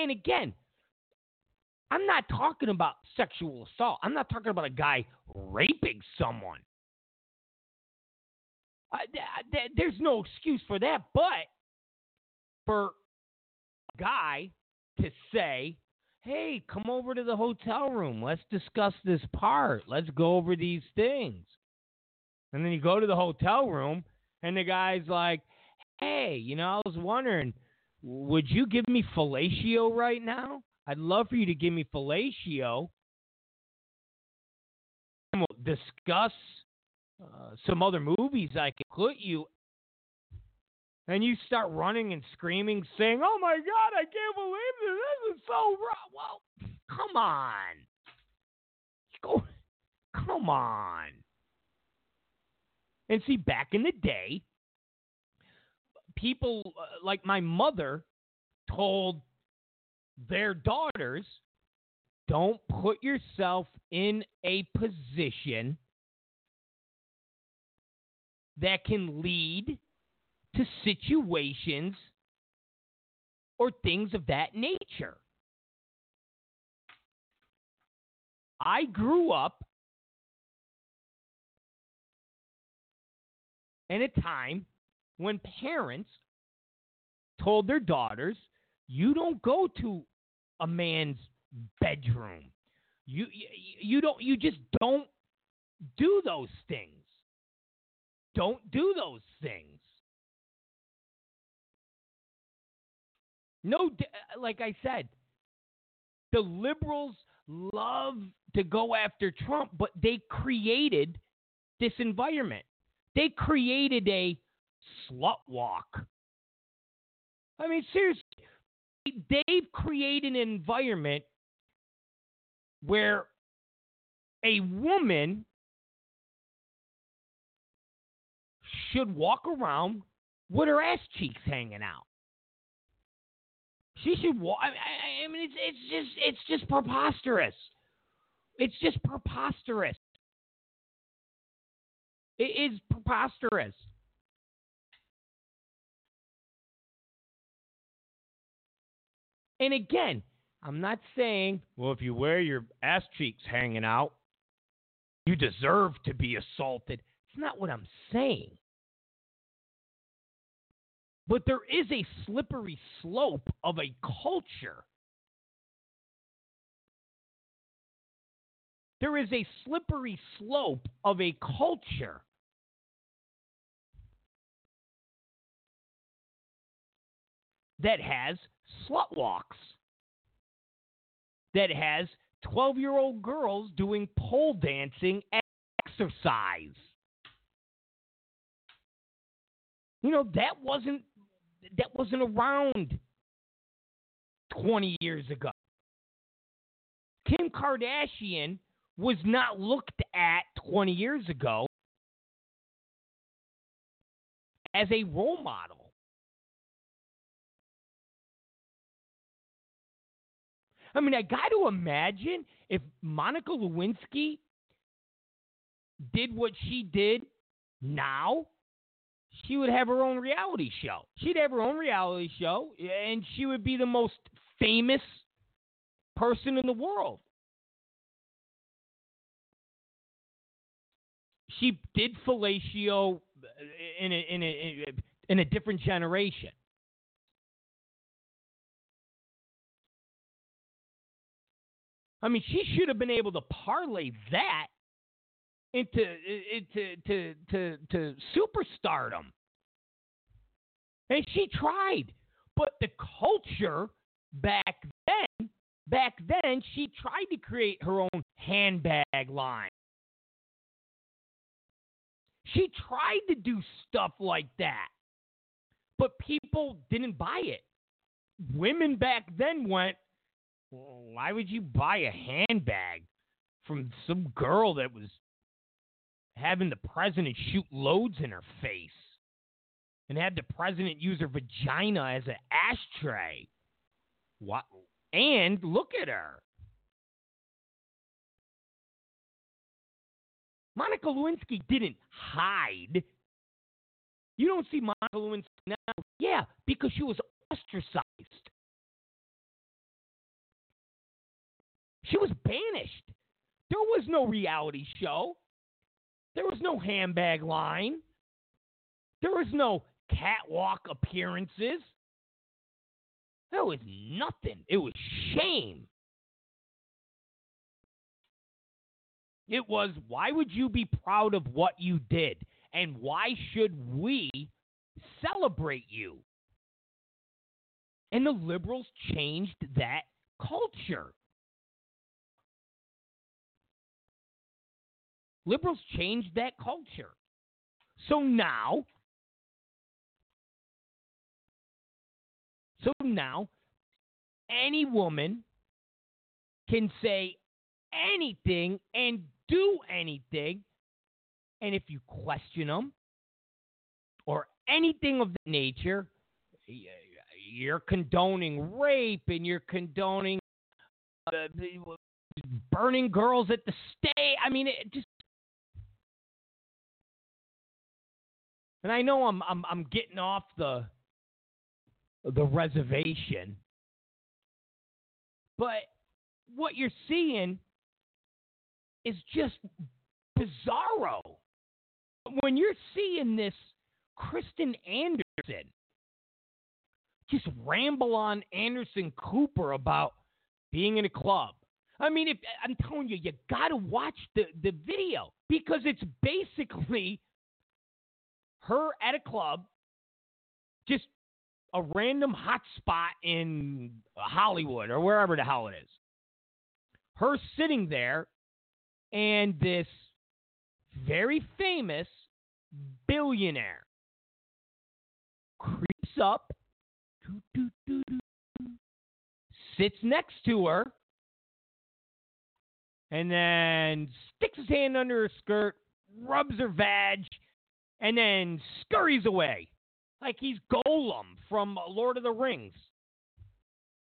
and again, I'm not talking about sexual assault. I'm not talking about a guy raping someone. Uh, th- th- there's no excuse for that, but for a guy to say, hey, come over to the hotel room. Let's discuss this part. Let's go over these things. And then you go to the hotel room, and the guy's like, hey, you know, I was wondering, would you give me fellatio right now? I'd love for you to give me fellatio. And we'll discuss uh, some other movies I could put you. And you start running and screaming, saying, "Oh my God, I can't believe this! This is so wrong." Well, come on, go, come on. And see, back in the day, people uh, like my mother told their daughters, don't put yourself in a position that can lead to situations or things of that nature. I grew up in a time when parents told their daughters, "You don't go to a man's bedroom. You you, you don't you just don't do those things. Don't do those things." No, uh, like I said, the liberals love to go after Trump, but they created this environment. They created a slut walk. I mean, seriously, they've created an environment where a woman should walk around with her ass cheeks hanging out. She should walk. I, mean, it's it's just it's just preposterous. It's just preposterous. It is preposterous. And again, I'm not saying, well, if you wear your ass cheeks hanging out, you deserve to be assaulted. It's not what I'm saying. But there is a slippery slope of a culture. There is a slippery slope of a culture. That has slut walks, that has 12 year old girls doing pole dancing as exercise. You know, that wasn't that wasn't around 20 years ago. Kim Kardashian was not looked at 20 years ago as a role model. I mean, I got to imagine if Monica Lewinsky did what she did now, she would have her own reality show. She'd have her own reality show, and she would be the most famous person in the world. She did fellatio uh, in a, in a, in a different generation. I mean, she should have been able to parlay that into into to to to superstardom. And she tried, but the culture back then, back then, she tried to create her own handbag line. She tried to do stuff like that, but people didn't buy it. Women back then went, well, why would you buy a handbag from some girl that was having the president shoot loads in her face and had the president use her vagina as an ashtray? What? And look at her. Monica Lewinsky didn't hide. You don't see Monica Lewinsky now. Yeah, because she was ostracized. She was banished. There was no reality show. There was no handbag line. There was no catwalk appearances. There was nothing. It was shame. It was, why would you be proud of what you did? And why should we celebrate you? And the liberals changed that culture. Liberals changed that culture. So now, so now, any woman can say anything and do anything. And if you question them or anything of that nature, you're condoning rape and you're condoning uh, burning girls at the stake. I mean, it just. And I know I'm I'm I'm getting off the the reservation, but what you're seeing is just bizarro. When you're seeing this Kristin Anderson just ramble on Anderson Cooper about being in a club. I mean, if I'm telling you, you got to watch the, the video because it's basically her at a club, just a random hot spot in Hollywood or wherever the hell it is. Her sitting there, and this very famous billionaire creeps up, sits next to her, and then sticks his hand under her skirt, rubs her vag, and then scurries away like he's Gollum from Lord of the Rings.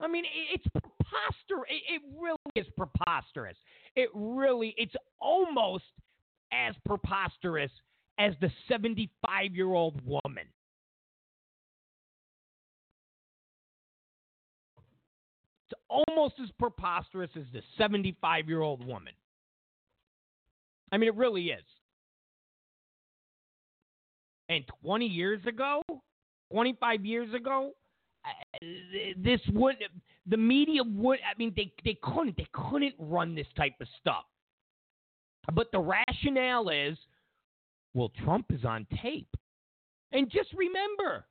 I mean, it's preposterous. It really is preposterous. It really, it's almost as preposterous as the 75 year old woman. It's almost as preposterous as the 75 year old woman. I mean, it really is. And 20 years ago, 25 years ago, this would the media would I mean they they couldn't they couldn't run this type of stuff. But the rationale is well Trump is on tape. And just remember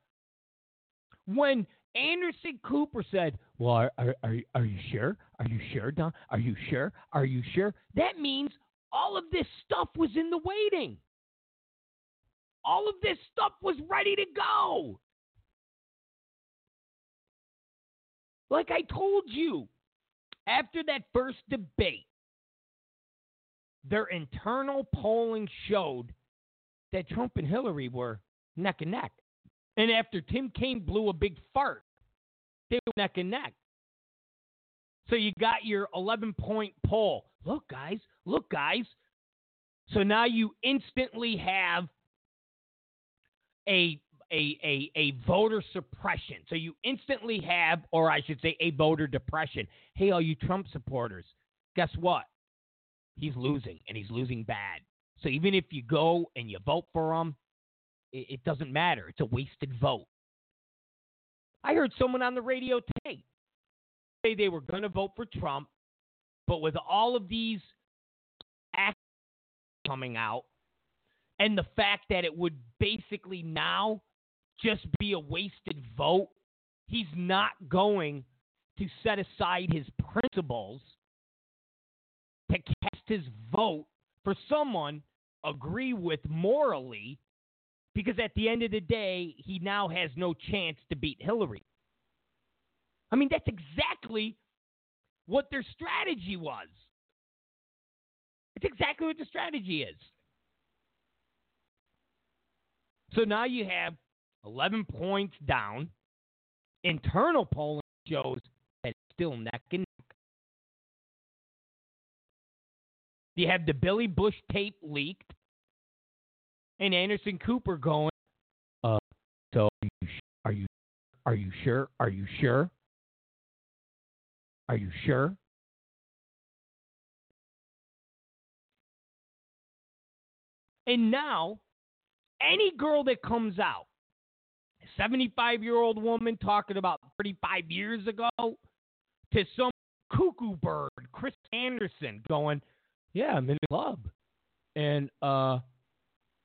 when Anderson Cooper said, "Well, are, are, are, are you sure? Are you sure, Don? Are you sure? Are you sure?" That means all of this stuff was in the waiting. All of this stuff was ready to go. Like I told you, after that first debate, their internal polling showed that Trump and Hillary were neck and neck. And after Tim Kaine blew a big fart, they were neck and neck. So you got your 11 point poll. Look, guys, look, guys. So now you instantly have a a, a, a voter suppression. So you instantly have, or I should say, a voter depression. Hey, all you Trump supporters, guess what? He's losing, and he's losing bad. So even if you go and you vote for him, it, it doesn't matter. It's a wasted vote. I heard someone on the radio today say they were going to vote for Trump, but with all of these acts coming out, and the fact that it would basically now just be a wasted vote. He's not going to set aside his principles to cast his vote for someone agree with morally because at the end of the day, he now has no chance to beat Hillary. I mean, that's exactly what their strategy was. It's exactly what the strategy is. So now you have 11 points down. Internal polling shows that it's still neck and neck. You have the Billy Bush tape leaked, and Anderson Cooper going. Uh, so are you are you sure? Are you sure? Are you sure? And now, any girl that comes out 75 year old woman talking about 35 years ago to some cuckoo bird, Chris Anderson, going, Yeah, I'm in the club. And uh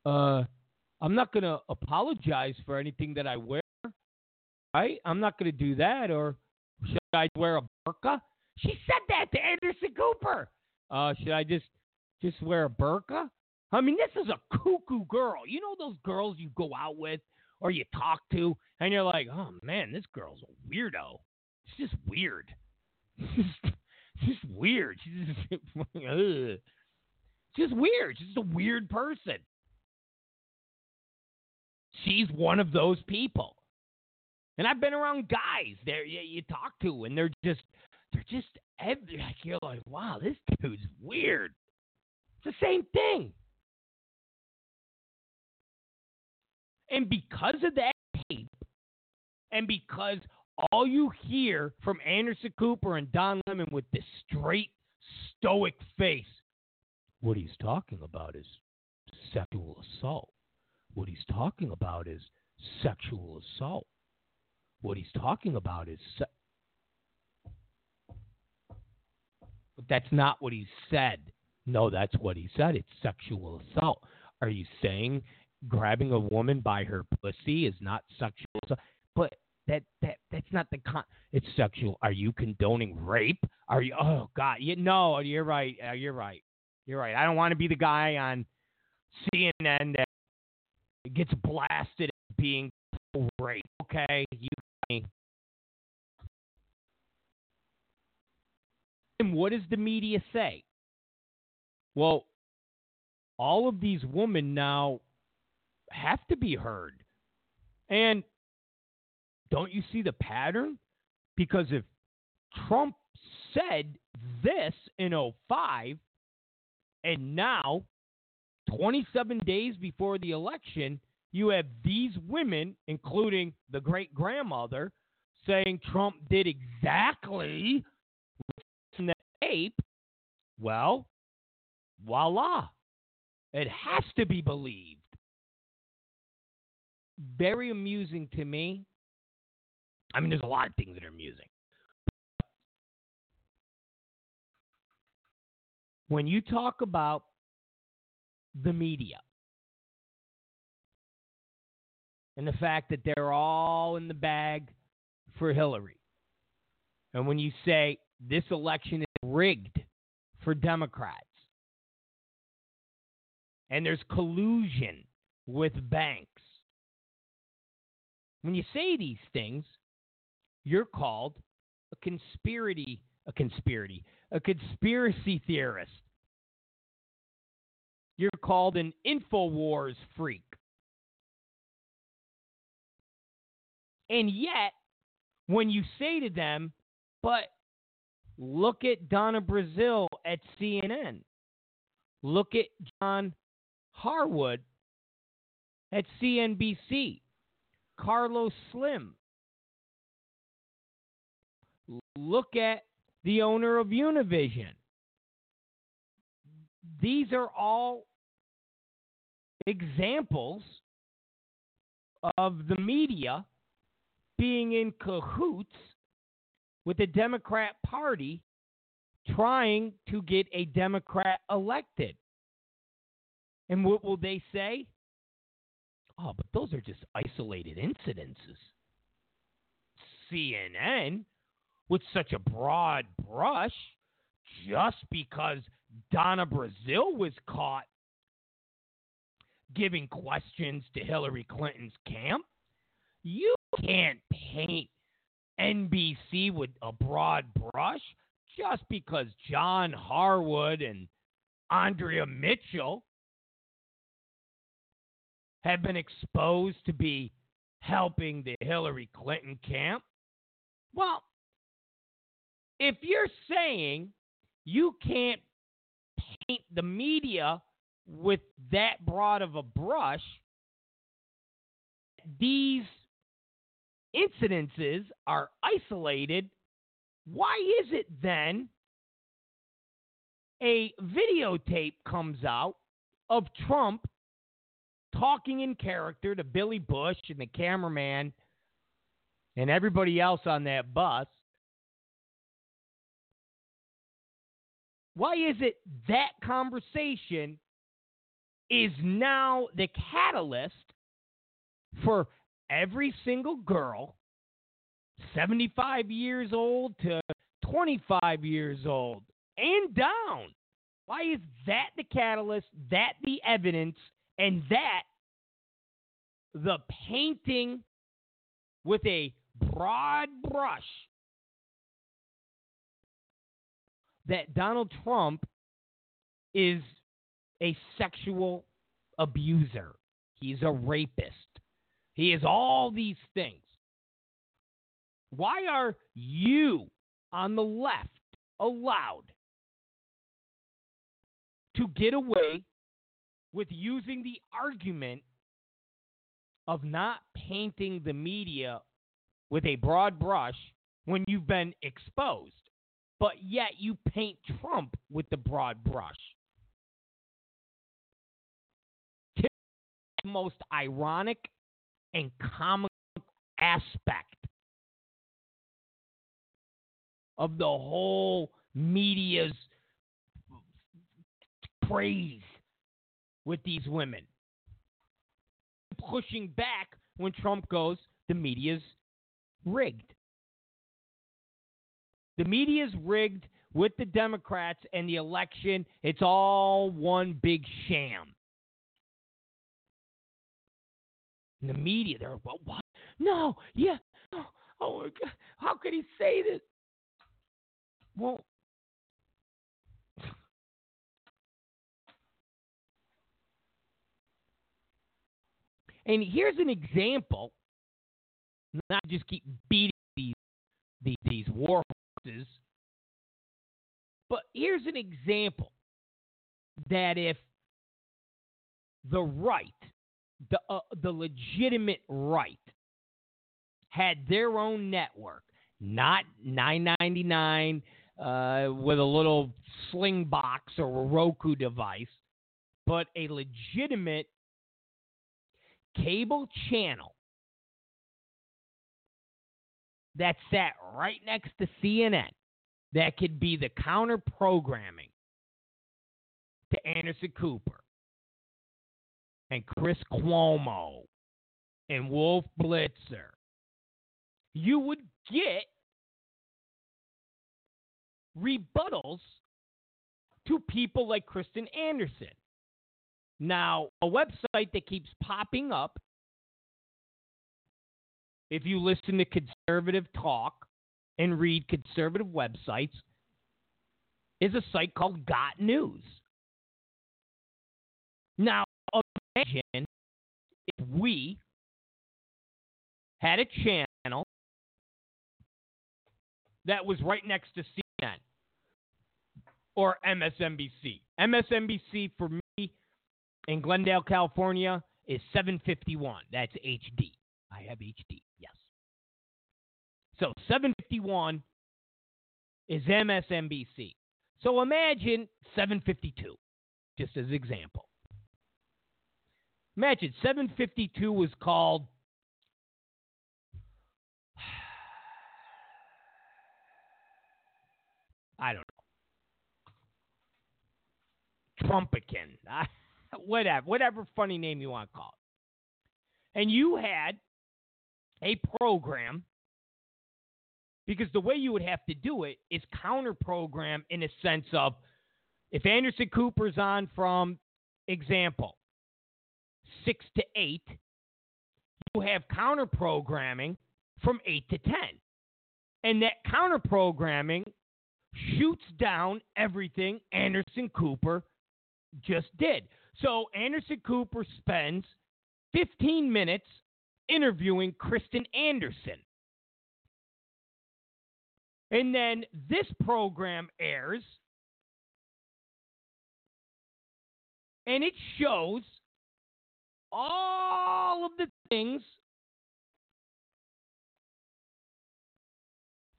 uh I'm not gonna apologize for anything that I wear. Right? I'm not gonna do that or should I wear a burqa? She said that to Anderson Cooper. Uh should I just just wear a burqa? I mean, this is a cuckoo girl. You know those girls you go out with or you talk to, and you're like, oh man, this girl's a weirdo. She's just weird. She's just weird. She's just, just weird. She's just a weird person. She's one of those people. And I've been around guys there you, you talk to, and they're just they're just every, like you're like, wow, this dude's weird. It's the same thing. And because of that tape, and because all you hear from Anderson Cooper and Don Lemon with this straight, stoic face, what he's talking about is sexual assault. what he's talking about is sexual assault. What he's talking about is. Se- but that's not what he said. No, that's what he said. It's sexual assault. Are you saying grabbing a woman by her pussy is not sexual? But that that that's not the con. It's sexual. Are you condoning rape? Are you? Oh God, you no. You're right. Uh, you're right. You're right. I don't want to be the guy on CNN that gets blasted as being rape. Okay, you. And what does the media say? Well, all of these women now have to be heard. And don't you see the pattern? Because if Trump said this in 05 and now 27 days before the election, you have these women, including the great grandmother, saying Trump did exactly in the tape. Well, voila. It has to be believed. Very amusing to me. I mean, there's a lot of things that are amusing. When you talk about the media and the fact that they're all in the bag for Hillary, and when you say this election is rigged for Democrats, and there's collusion with banks. When you say these things, you're called a conspiracy, a conspiracy, a conspiracy theorist. You're called an InfoWars freak. And yet, when you say to them, but look at Donna Brazile at CNN, look at John Harwood at CNBC, Carlos Slim. Look at the owner of Univision. These are all examples of the media being in cahoots with the Democrat Party trying to get a Democrat elected. And what will they say? Oh, but those are just isolated incidences. CNN, with such a broad brush, just because Donna Brazile was caught giving questions to Hillary Clinton's camp, you can't paint NBC with a broad brush just because John Harwood and Andrea Mitchell have been exposed to be helping the Hillary Clinton camp? Well, if you're saying you can't paint the media with that broad of a brush, these incidences are isolated, why is it then a videotape comes out of Trump talking in character to Billy Bush and the cameraman and everybody else on that bus. Why is it that conversation is now the catalyst for every single girl, 75 years old to 25 years old and down? Why is that the catalyst, that the evidence and that, the painting with a broad brush that Donald Trump is a sexual abuser. He's a rapist. He is all these things. Why are you on the left allowed to get away with using the argument of not painting the media with a broad brush when you've been exposed, but yet you paint Trump with the broad brush. the most ironic and comic aspect of the whole media's praise with these women. Pushing back when Trump goes, the media's rigged. The media's rigged with the Democrats and the election. It's all one big sham. And the media, they're, what? No, yeah. Oh, oh my God. How could he say this? Well, and here's an example. Not just keep beating these these, these war horses, but here's an example that if the right, the uh, the legitimate right, had their own network, not 999 uh, with a little sling box or a Roku device, but a legitimate cable channel that sat right next to CNN that could be the counter programming to Anderson Cooper and Chris Cuomo and Wolf Blitzer, you would get rebuttals to people like Kristin Anderson. Now, a website that keeps popping up, if you listen to conservative talk and read conservative websites, is a site called Got News. Now, imagine if we had a channel that was right next to CNN or MSNBC. MSNBC for me in Glendale, California is 751. That's HD. I have HD. Yes. So 751 is MSNBC. So imagine 752, just as example. Imagine 752 was called I don't know. Trumpican. whatever, whatever funny name you want to call it. And you had a program because the way you would have to do it is counter program in a sense of if Anderson Cooper's on from example six to eight, you have counter programming from eight to ten. And that counter programming shoots down everything Anderson Cooper just did. So Anderson Cooper spends 15 minutes interviewing Kristin Anderson. And then this program airs, and it shows all of the things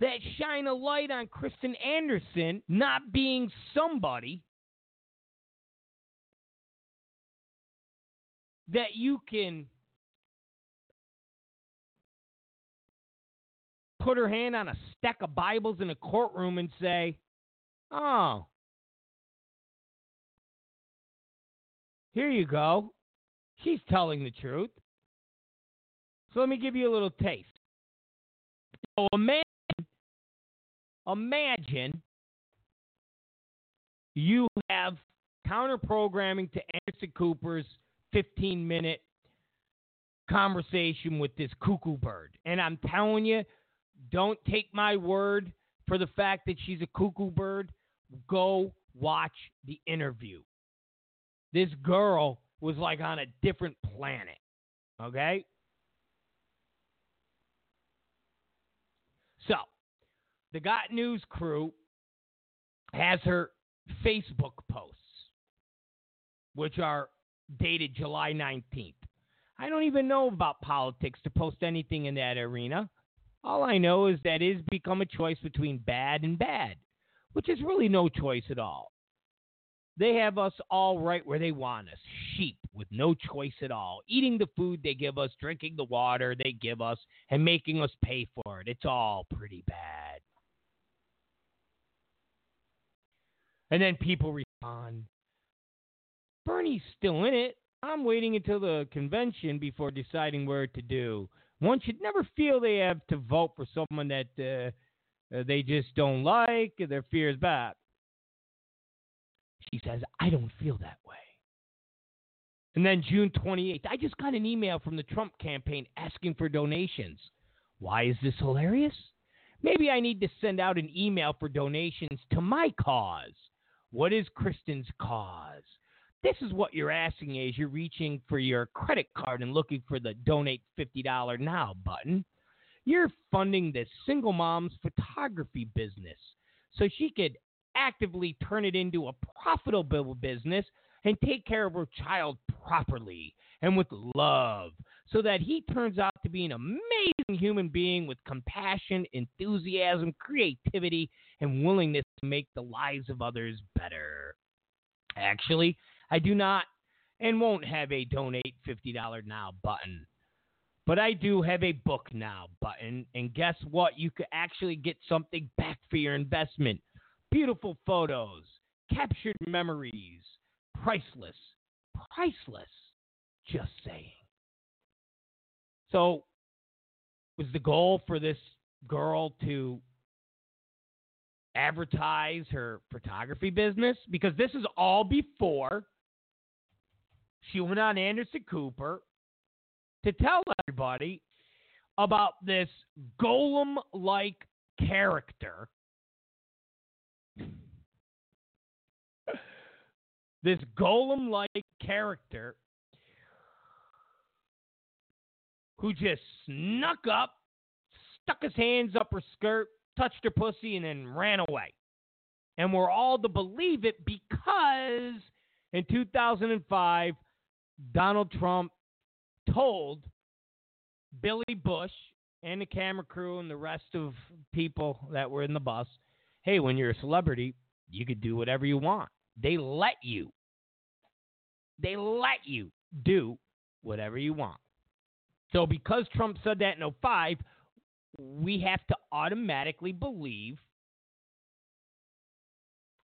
that shine a light on Kristin Anderson not being somebody that you can put her hand on a stack of Bibles in a courtroom and say, oh, here you go. She's telling the truth. So let me give you a little taste. So imagine, imagine you have counter programming to Anderson Cooper's 15 minute conversation with this cuckoo bird. And I'm telling you, don't take my word for the fact that she's a cuckoo bird. Go watch the interview. This girl was like on a different planet. Okay? So, the Got News crew has her Facebook posts, which are dated July 19th. I don't even know about politics to post anything in that arena. All I know is that it's become a choice between bad and bad, which is really no choice at all. They have us all right where they want us sheep with no choice at all, eating the food they give us, drinking the water they give us, and making us pay for it. It's all pretty bad. And then people respond Bernie's still in it. I'm waiting until the convention before deciding where to do. One should never feel they have to vote for someone that uh, uh, they just don't like, their fear is back. She says, I don't feel that way. And then June 28th, I just got an email from the Trump campaign asking for donations. Why is this hilarious? Maybe I need to send out an email for donations to my cause. What is Kristin's cause? This is what you're asking is you're reaching for your credit card and looking for the donate $50 now button. You're funding this single mom's photography business so she could actively turn it into a profitable business and take care of her child properly and with love so that he turns out to be an amazing human being with compassion, enthusiasm, creativity, and willingness to make the lives of others better. Actually, I do not and won't have a donate $50 now button. But I do have a book now button. And guess what? You could actually get something back for your investment. Beautiful photos, captured memories, priceless. Priceless. Just saying. So, was the goal for this girl to advertise her photography business? Because this is all before she went on Anderson Cooper to tell everybody about this Gollum like character. this Gollum like character who just snuck up, stuck his hands up her skirt, touched her pussy, and then ran away. And we're all to believe it because in 2005, Donald Trump told Billy Bush and the camera crew and the rest of people that were in the bus, hey, when you're a celebrity, you could do whatever you want. They let you. They let you do whatever you want. So because Trump said that in 05, we have to automatically believe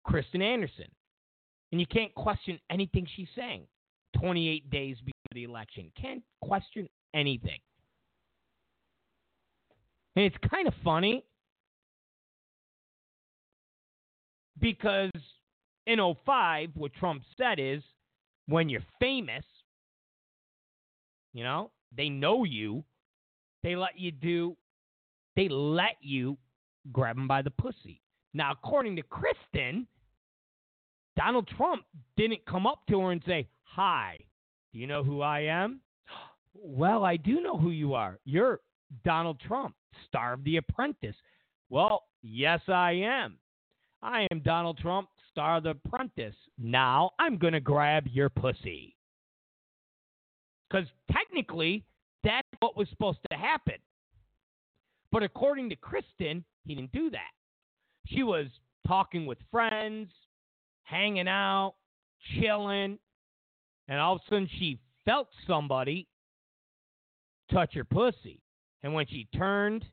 Kristin Anderson. And you can't question anything she's saying. 28 days before the election. Can't question anything. And it's kind of funny because in 05, what Trump said is when you're famous, you know, they know you, they let you do, they let you grab them by the pussy. Now, according to Kristin, Donald Trump didn't come up to her and say, Hi, do you know who I am? Well, I do know who you are. You're Donald Trump, star of The Apprentice. Well, yes, I am. I am Donald Trump, star of The Apprentice. Now I'm going to grab your pussy. Because technically, that's what was supposed to happen. But according to Kristin, he didn't do that. She was talking with friends, hanging out, chilling, and all of a sudden she felt somebody touch her pussy. And when she turned,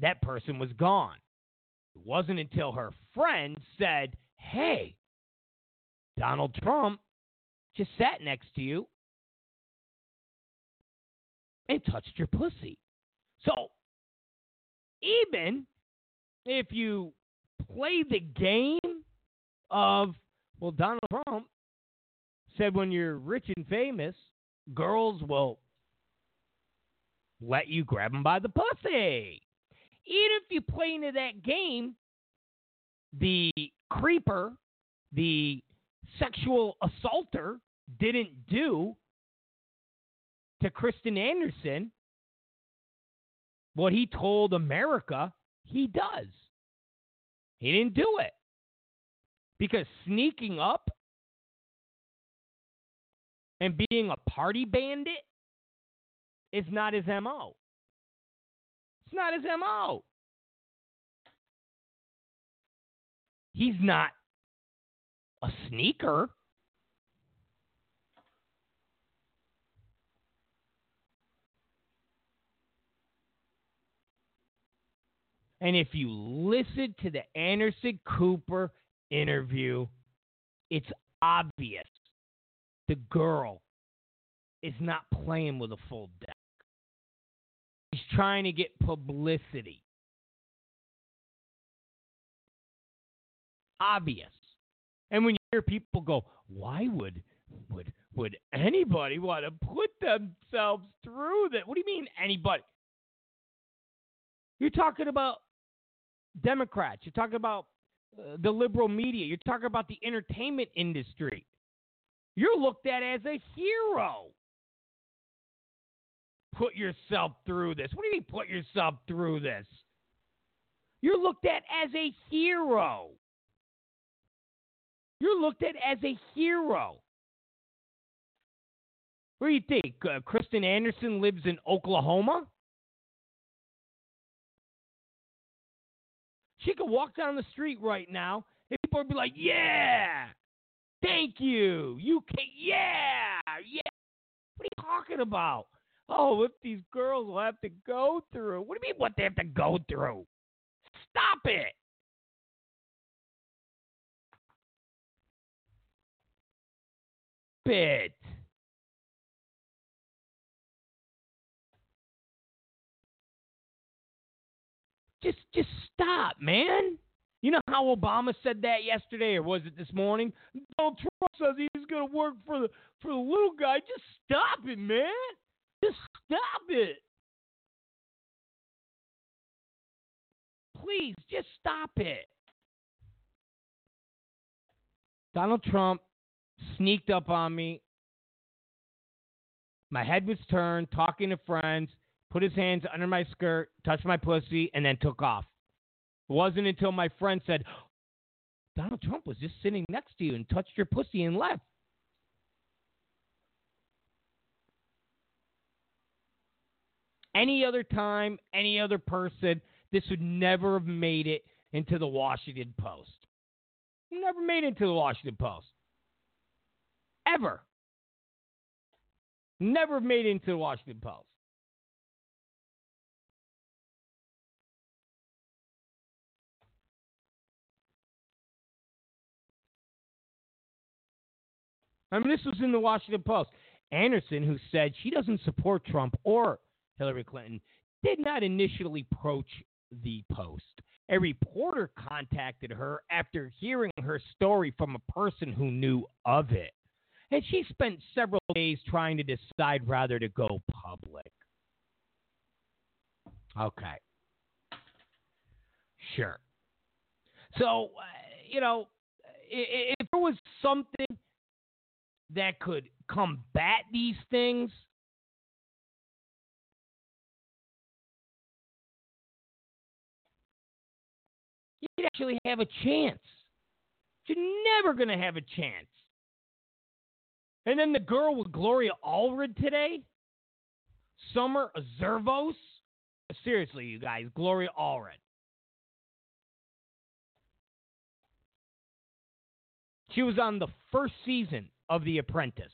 that person was gone. It wasn't until her friend said, Hey, Donald Trump just sat next to you and touched your pussy. So, even if you play the game of, well, Donald Trump said when you're rich and famous, girls will let you grab them by the pussy. Even if you play into that game, the creeper, the sexual assaulter, didn't do to Kristin Anderson what he told America he does. He didn't do it. Because sneaking up and being a party bandit is not his MO. It's not his MO. He's not a sneaker. And if you listen to the Anderson Cooper interview, it's obvious the girl is not playing with a full deck. He's trying to get publicity. Obvious. And when you hear people go, why would would would anybody want to put themselves through that? What do you mean anybody? You're talking about Democrats. You're talking about uh, the liberal media. You're talking about the entertainment industry. You're looked at as a hero. Put yourself through this. What do you mean, put yourself through this? You're looked at as a hero. You're looked at as a hero. What do you think? Uh, Kristin Anderson lives in Oklahoma? She could walk down the street right now and people would be like, yeah, thank you. You can, yeah, yeah. What are you talking about? Oh, what these girls will have to go through. What do you mean what they have to go through? Stop it. it. Just just stop, man. You know how Obama said that yesterday, or was it this morning? Donald Trump says he's going to work for the for the little guy. Just stop it, man. Just stop it. Please, just stop it. Donald Trump sneaked up on me. My head was turned, talking to friends, put his hands under my skirt, touched my pussy, and then took off. It wasn't until my friend said, Donald Trump was just sitting next to you and touched your pussy and left. Any other time, any other person, this would never have made it into the Washington Post. Never made it into the Washington Post. Ever. Never made it into the Washington Post. I mean, this was in the Washington Post. Anderson, who said she doesn't support Trump or Hillary Clinton, did not initially approach the Post. A reporter contacted her after hearing her story from a person who knew of it. And she spent several days trying to decide whether to go public. Okay. Sure. So, uh, you know, if, if there was something that could combat these things, you'd actually have a chance. You're never going to have a chance. And then the girl with Gloria Allred today, Summer Zervos. Seriously, you guys, Gloria Allred. She was on the first season of The Apprentice.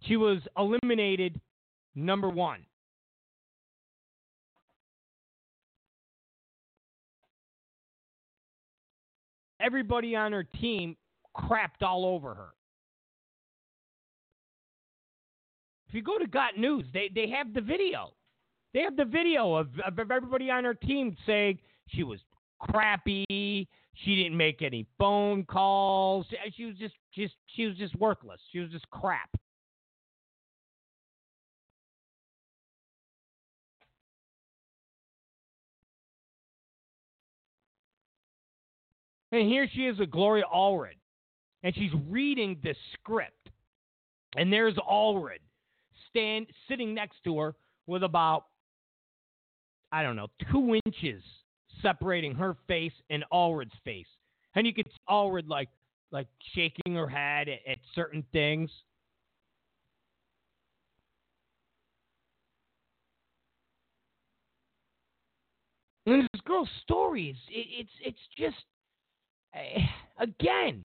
She was eliminated number one. Everybody on her team crapped all over her. If you go to Got News, they, they have the video. They have the video of, of everybody on her team saying she was crappy, she didn't make any phone calls. She was just, just she was just worthless. She was just crap. And here she is with Gloria Allred. And she's reading the script. And there's Allred stand sitting next to her with about I don't know, two inches separating her face and Allred's face. And you could see Allred like like shaking her head at, at certain things. And this girl's stories, it, it's it's just eh, again,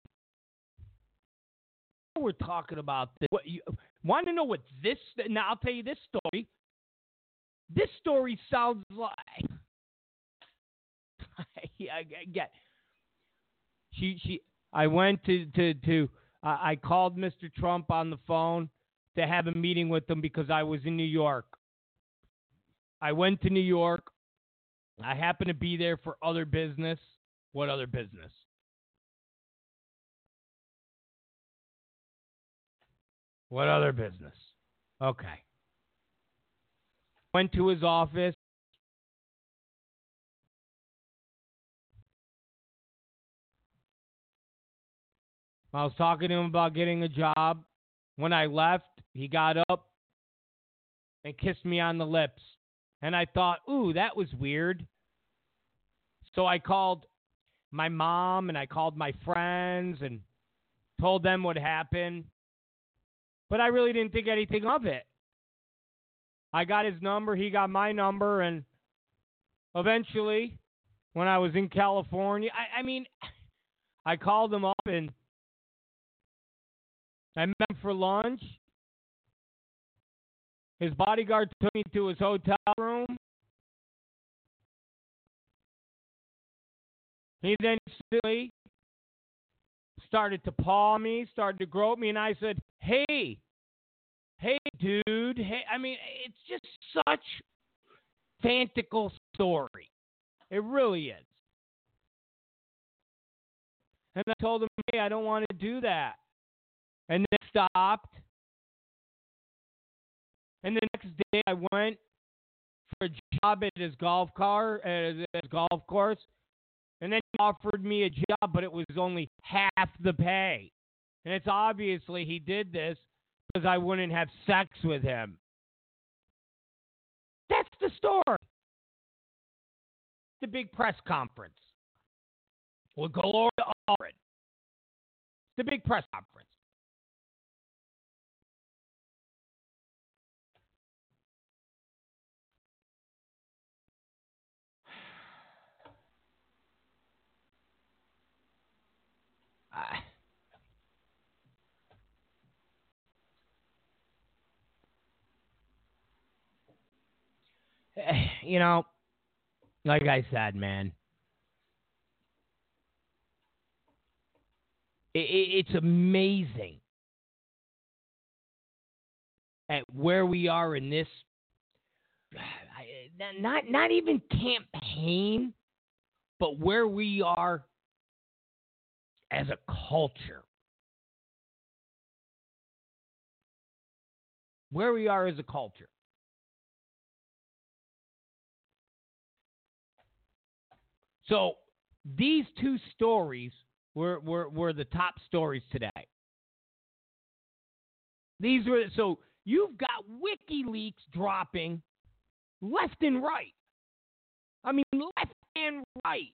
we're talking about this. What, you want to know what this? Now I'll tell you this story. This story sounds like. yeah, get. She she. I went to to to. Uh, I called Mr. Trump on the phone to have a meeting with him because I was in New York. I went to New York. I happened to be there for other business. What other business? What other business? Okay. Went to his office. I was talking to him about getting a job. When I left, he got up and kissed me on the lips. And I thought, ooh, that was weird. So I called my mom and I called my friends and told them what happened. But I really didn't think anything of it. I got his number, he got my number, and eventually, when I was in California, I, I mean, I called him up and I met him for lunch. His bodyguard took me to his hotel room. He then instantly started to paw me, started to grope me, and I said, Hey, hey, dude. Hey, I mean, it's just such fantical story. It really is. And I told him, Hey, I don't want to do that. And then stopped. And the next day I went for a job at his golf car at his golf course. And then he offered me a job, but it was only half the pay. And it's obviously he did this because I wouldn't have sex with him. That's the story. The big press conference with Gloria Allred. The big press conference. I, eh, you know, like I said, man, it, it, it's amazing at where we are in this. Eh, not not even campaign, but where we are as a culture. Where we are as a culture. So these two stories were, were, were the top stories today. These were so you've got WikiLeaks dropping left and right. I mean left and right.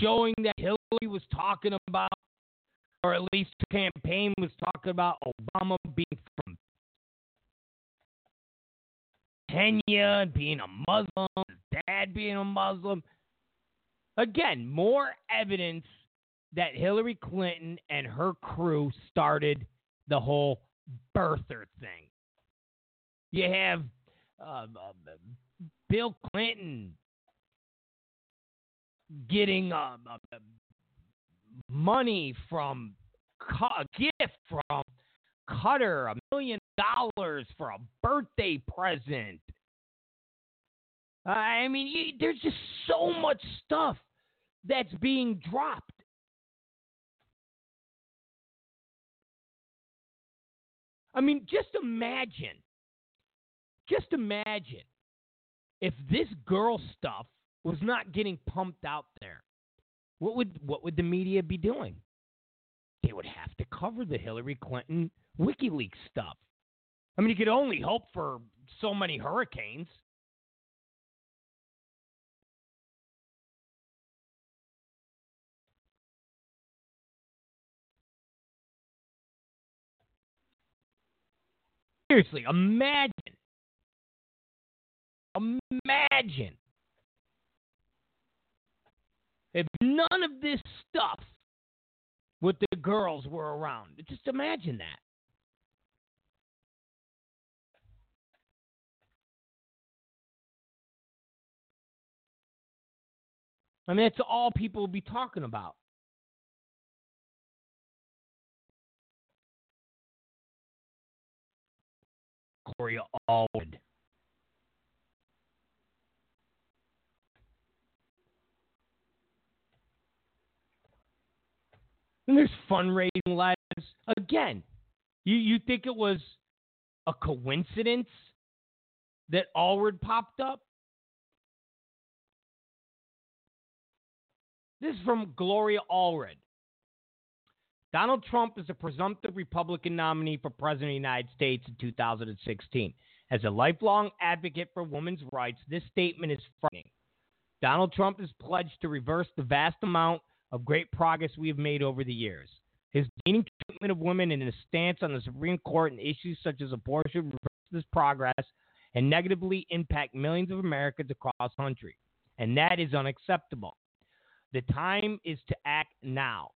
Showing that Hillary was talking about, or at least the campaign was talking about Obama being from Kenya and being a Muslim, his dad being a Muslim. Again, more evidence that Hillary Clinton and her crew started the whole birther thing. You have uh, uh, Bill Clinton getting um, uh, money from a gift from Qatar, a million dollars for a birthday present. I mean, you, there's just so much stuff that's being dropped. I mean, just imagine, just imagine if this girl stuff was not getting pumped out there, what would what would the media be doing? They would have to cover the Hillary Clinton WikiLeaks stuff. I mean, you could only hope for so many hurricanes. Seriously, imagine. Imagine if none of this stuff with the girls were around. Just imagine that. I mean, that's all people will be talking about. Gloria Allred. And there's fundraising letters. Again, you, you think it was a coincidence that Allred popped up? This is from Gloria Allred. Donald Trump is a presumptive Republican nominee for President of the United States in 2016. As a lifelong advocate for women's rights, this statement is frightening. Donald Trump is pledged to reverse the vast amount of great progress we have made over the years. His demeaning treatment of women and his stance on the Supreme Court and issues such as abortion reverse this progress and negatively impact millions of Americans across the country. And that is unacceptable. The time is to act now.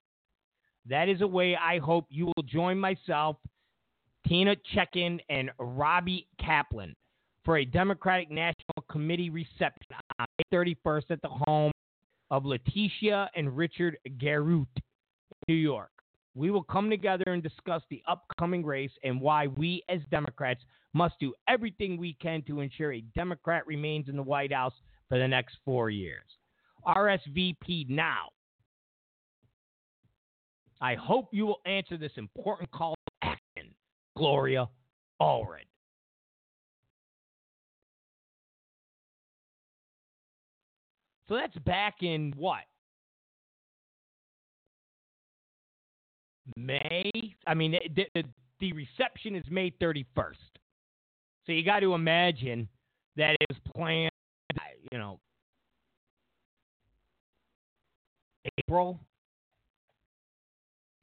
That is a way I hope you will join myself, Tina Chaikin, and Robbie Kaplan for a Democratic National Committee reception on May 31st at the home of Letitia and Richard Garut, New York. We will come together and discuss the upcoming race and why we as Democrats must do everything we can to ensure a Democrat remains in the White House for the next four years. RSVP now. I hope you will answer this important call to action, Gloria Allred. So that's back in what? May? I mean, the, the, the reception is May 31st. So you got to imagine that it was planned, you know, April.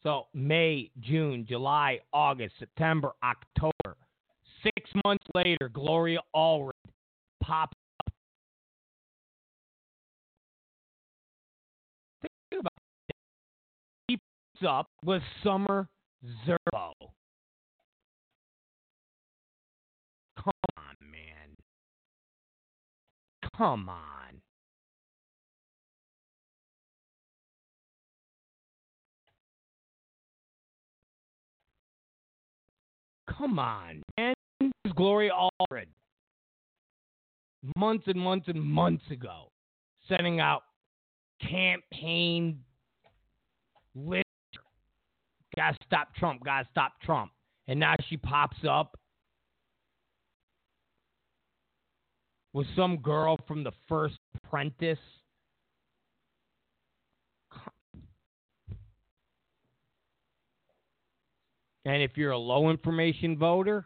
So May, June, July, August, September, October. Six months later, Gloria Allred pops up with Summer Zerbo. Come on, man. Come on. Come on, man. This is Gloria Allred. Months and months and months ago, sending out campaign literature. Gotta stop Trump, gotta stop Trump. And now she pops up with some girl from the first apprentice. And if you're a low information voter,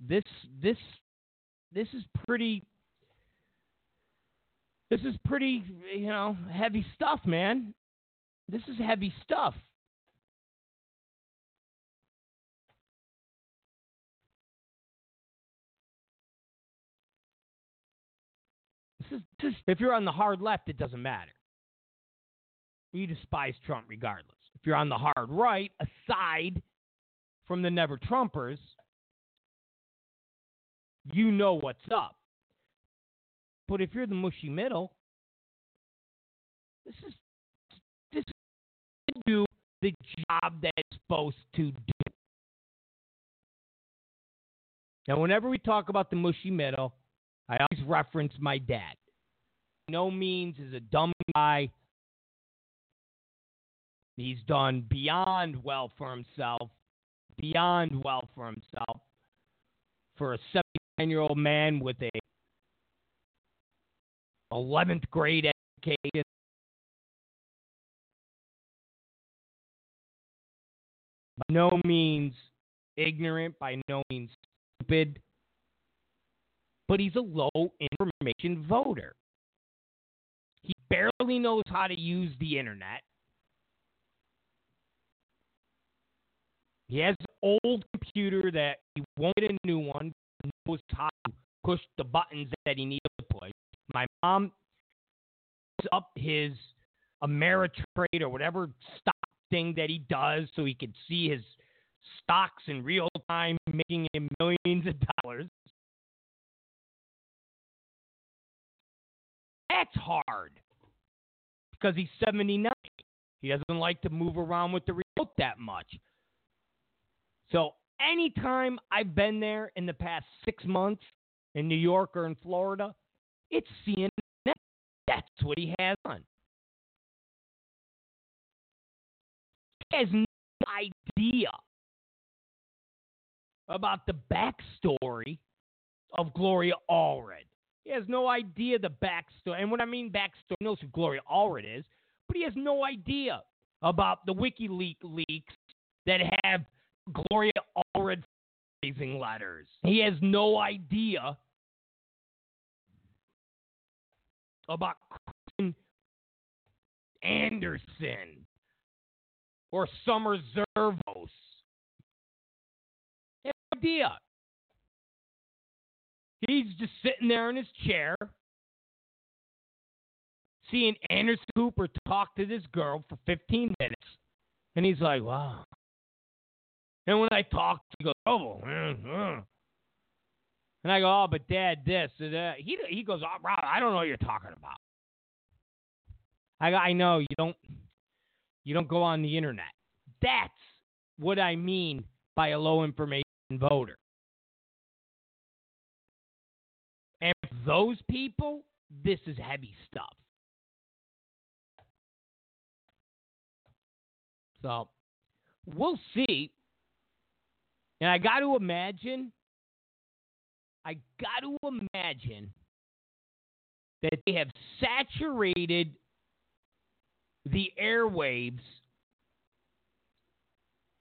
this this this is pretty this is pretty, you know, heavy stuff, man. This is heavy stuff. This is, is, if you're on the hard left, it doesn't matter. You despise Trump regardless. If you're on the hard right, aside from the never Trumpers, you know what's up. But if you're the mushy middle, this is the job that it's supposed to do. Now, whenever we talk about the mushy middle, I always reference my dad. No means is a dumb guy He's done beyond well for himself, beyond well for himself. For a 79 year old man with a 11th grade education, no means ignorant, by no means stupid, but he's a low information voter. He barely knows how to use the internet. He has an old computer that he won't get a new one. Knows how to push the buttons that he needs to push. My mom up his Ameritrade or whatever stock thing that he does so he can see his stocks in real time, making him millions of dollars. That's hard because he's 79. He doesn't like to move around with the remote that much. So anytime I've been there in the past six months in New York or in Florida, it's CNN. That's what he has on. Has no idea about the backstory of Gloria Allred. He has no idea the backstory. And when I mean backstory, he knows who Gloria Allred is, but he has no idea about the WikiLeaks leaks that have Gloria Allred raising letters. He has no idea about Kristin Anderson or Summer Zervos. No idea. He's just sitting there in his chair, seeing Anderson Cooper talk to this girl for 15 minutes, and he's like, wow. And when I talk, he goes, oh, uh, and I go, oh, but Dad, this, and that. He he goes, oh, Rob, I don't know what you're talking about. I I know you don't you don't go on the internet. That's what I mean by a low information voter. And those people, this is heavy stuff. So we'll see. And I got to imagine, I got to imagine that they have saturated the airwaves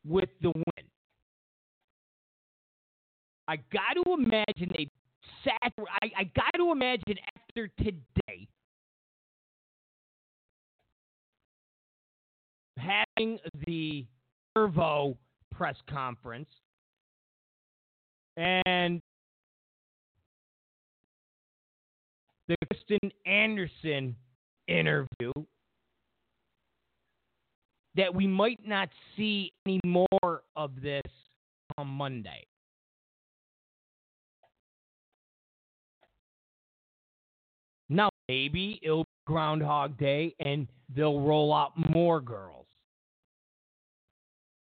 with the win. I got to imagine they sat. I, I got to imagine after today, having the Servo press conference and the Kristin Anderson interview that we might not see any more of this on Monday. Now, maybe it'll be Groundhog Day and they'll roll out more girls.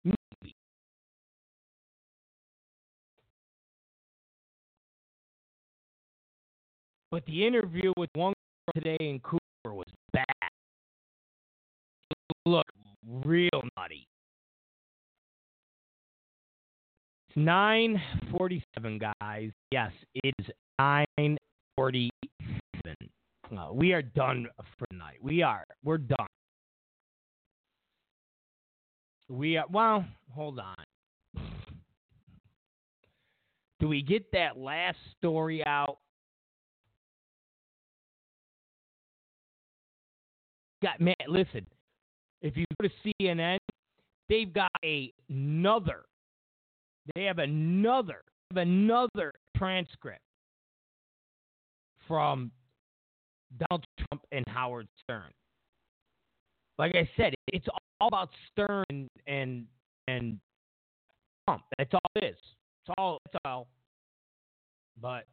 Maybe. But the interview with one girl today in Cooper was bad. Look, real nutty. It's 947, guys. Yes, it is 947. Uh, we are done for tonight. We are. We're done. We are. Well, hold on. Do we get that last story out? Got man, listen. If you go to CNN, they've got a, another. They have another. Have another transcript from Donald Trump and Howard Stern. Like I said, it's all about Stern and and, and Trump. That's all it is. It's all. It's all. But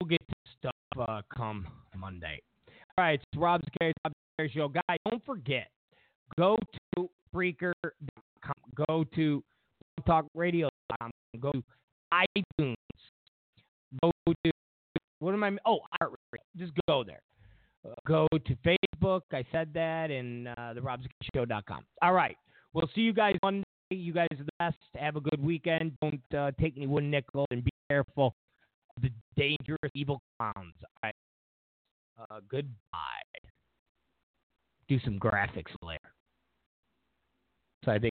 we'll get to stuff uh, come Monday. All right, it's Rob Zicari's Rob Zicari. don't forget, go to Spreaker.com, go to TalkRadio.com, go to iTunes, go to what am I? Oh, art. just go there. Go to Facebook. I said that, and uh, the. All right. We'll see you guys Monday. You guys are the best. Have a good weekend. Don't uh, take any one nickel, and be careful of the dangerous evil clowns. All right. Uh, goodbye. Do some graphics later. So I think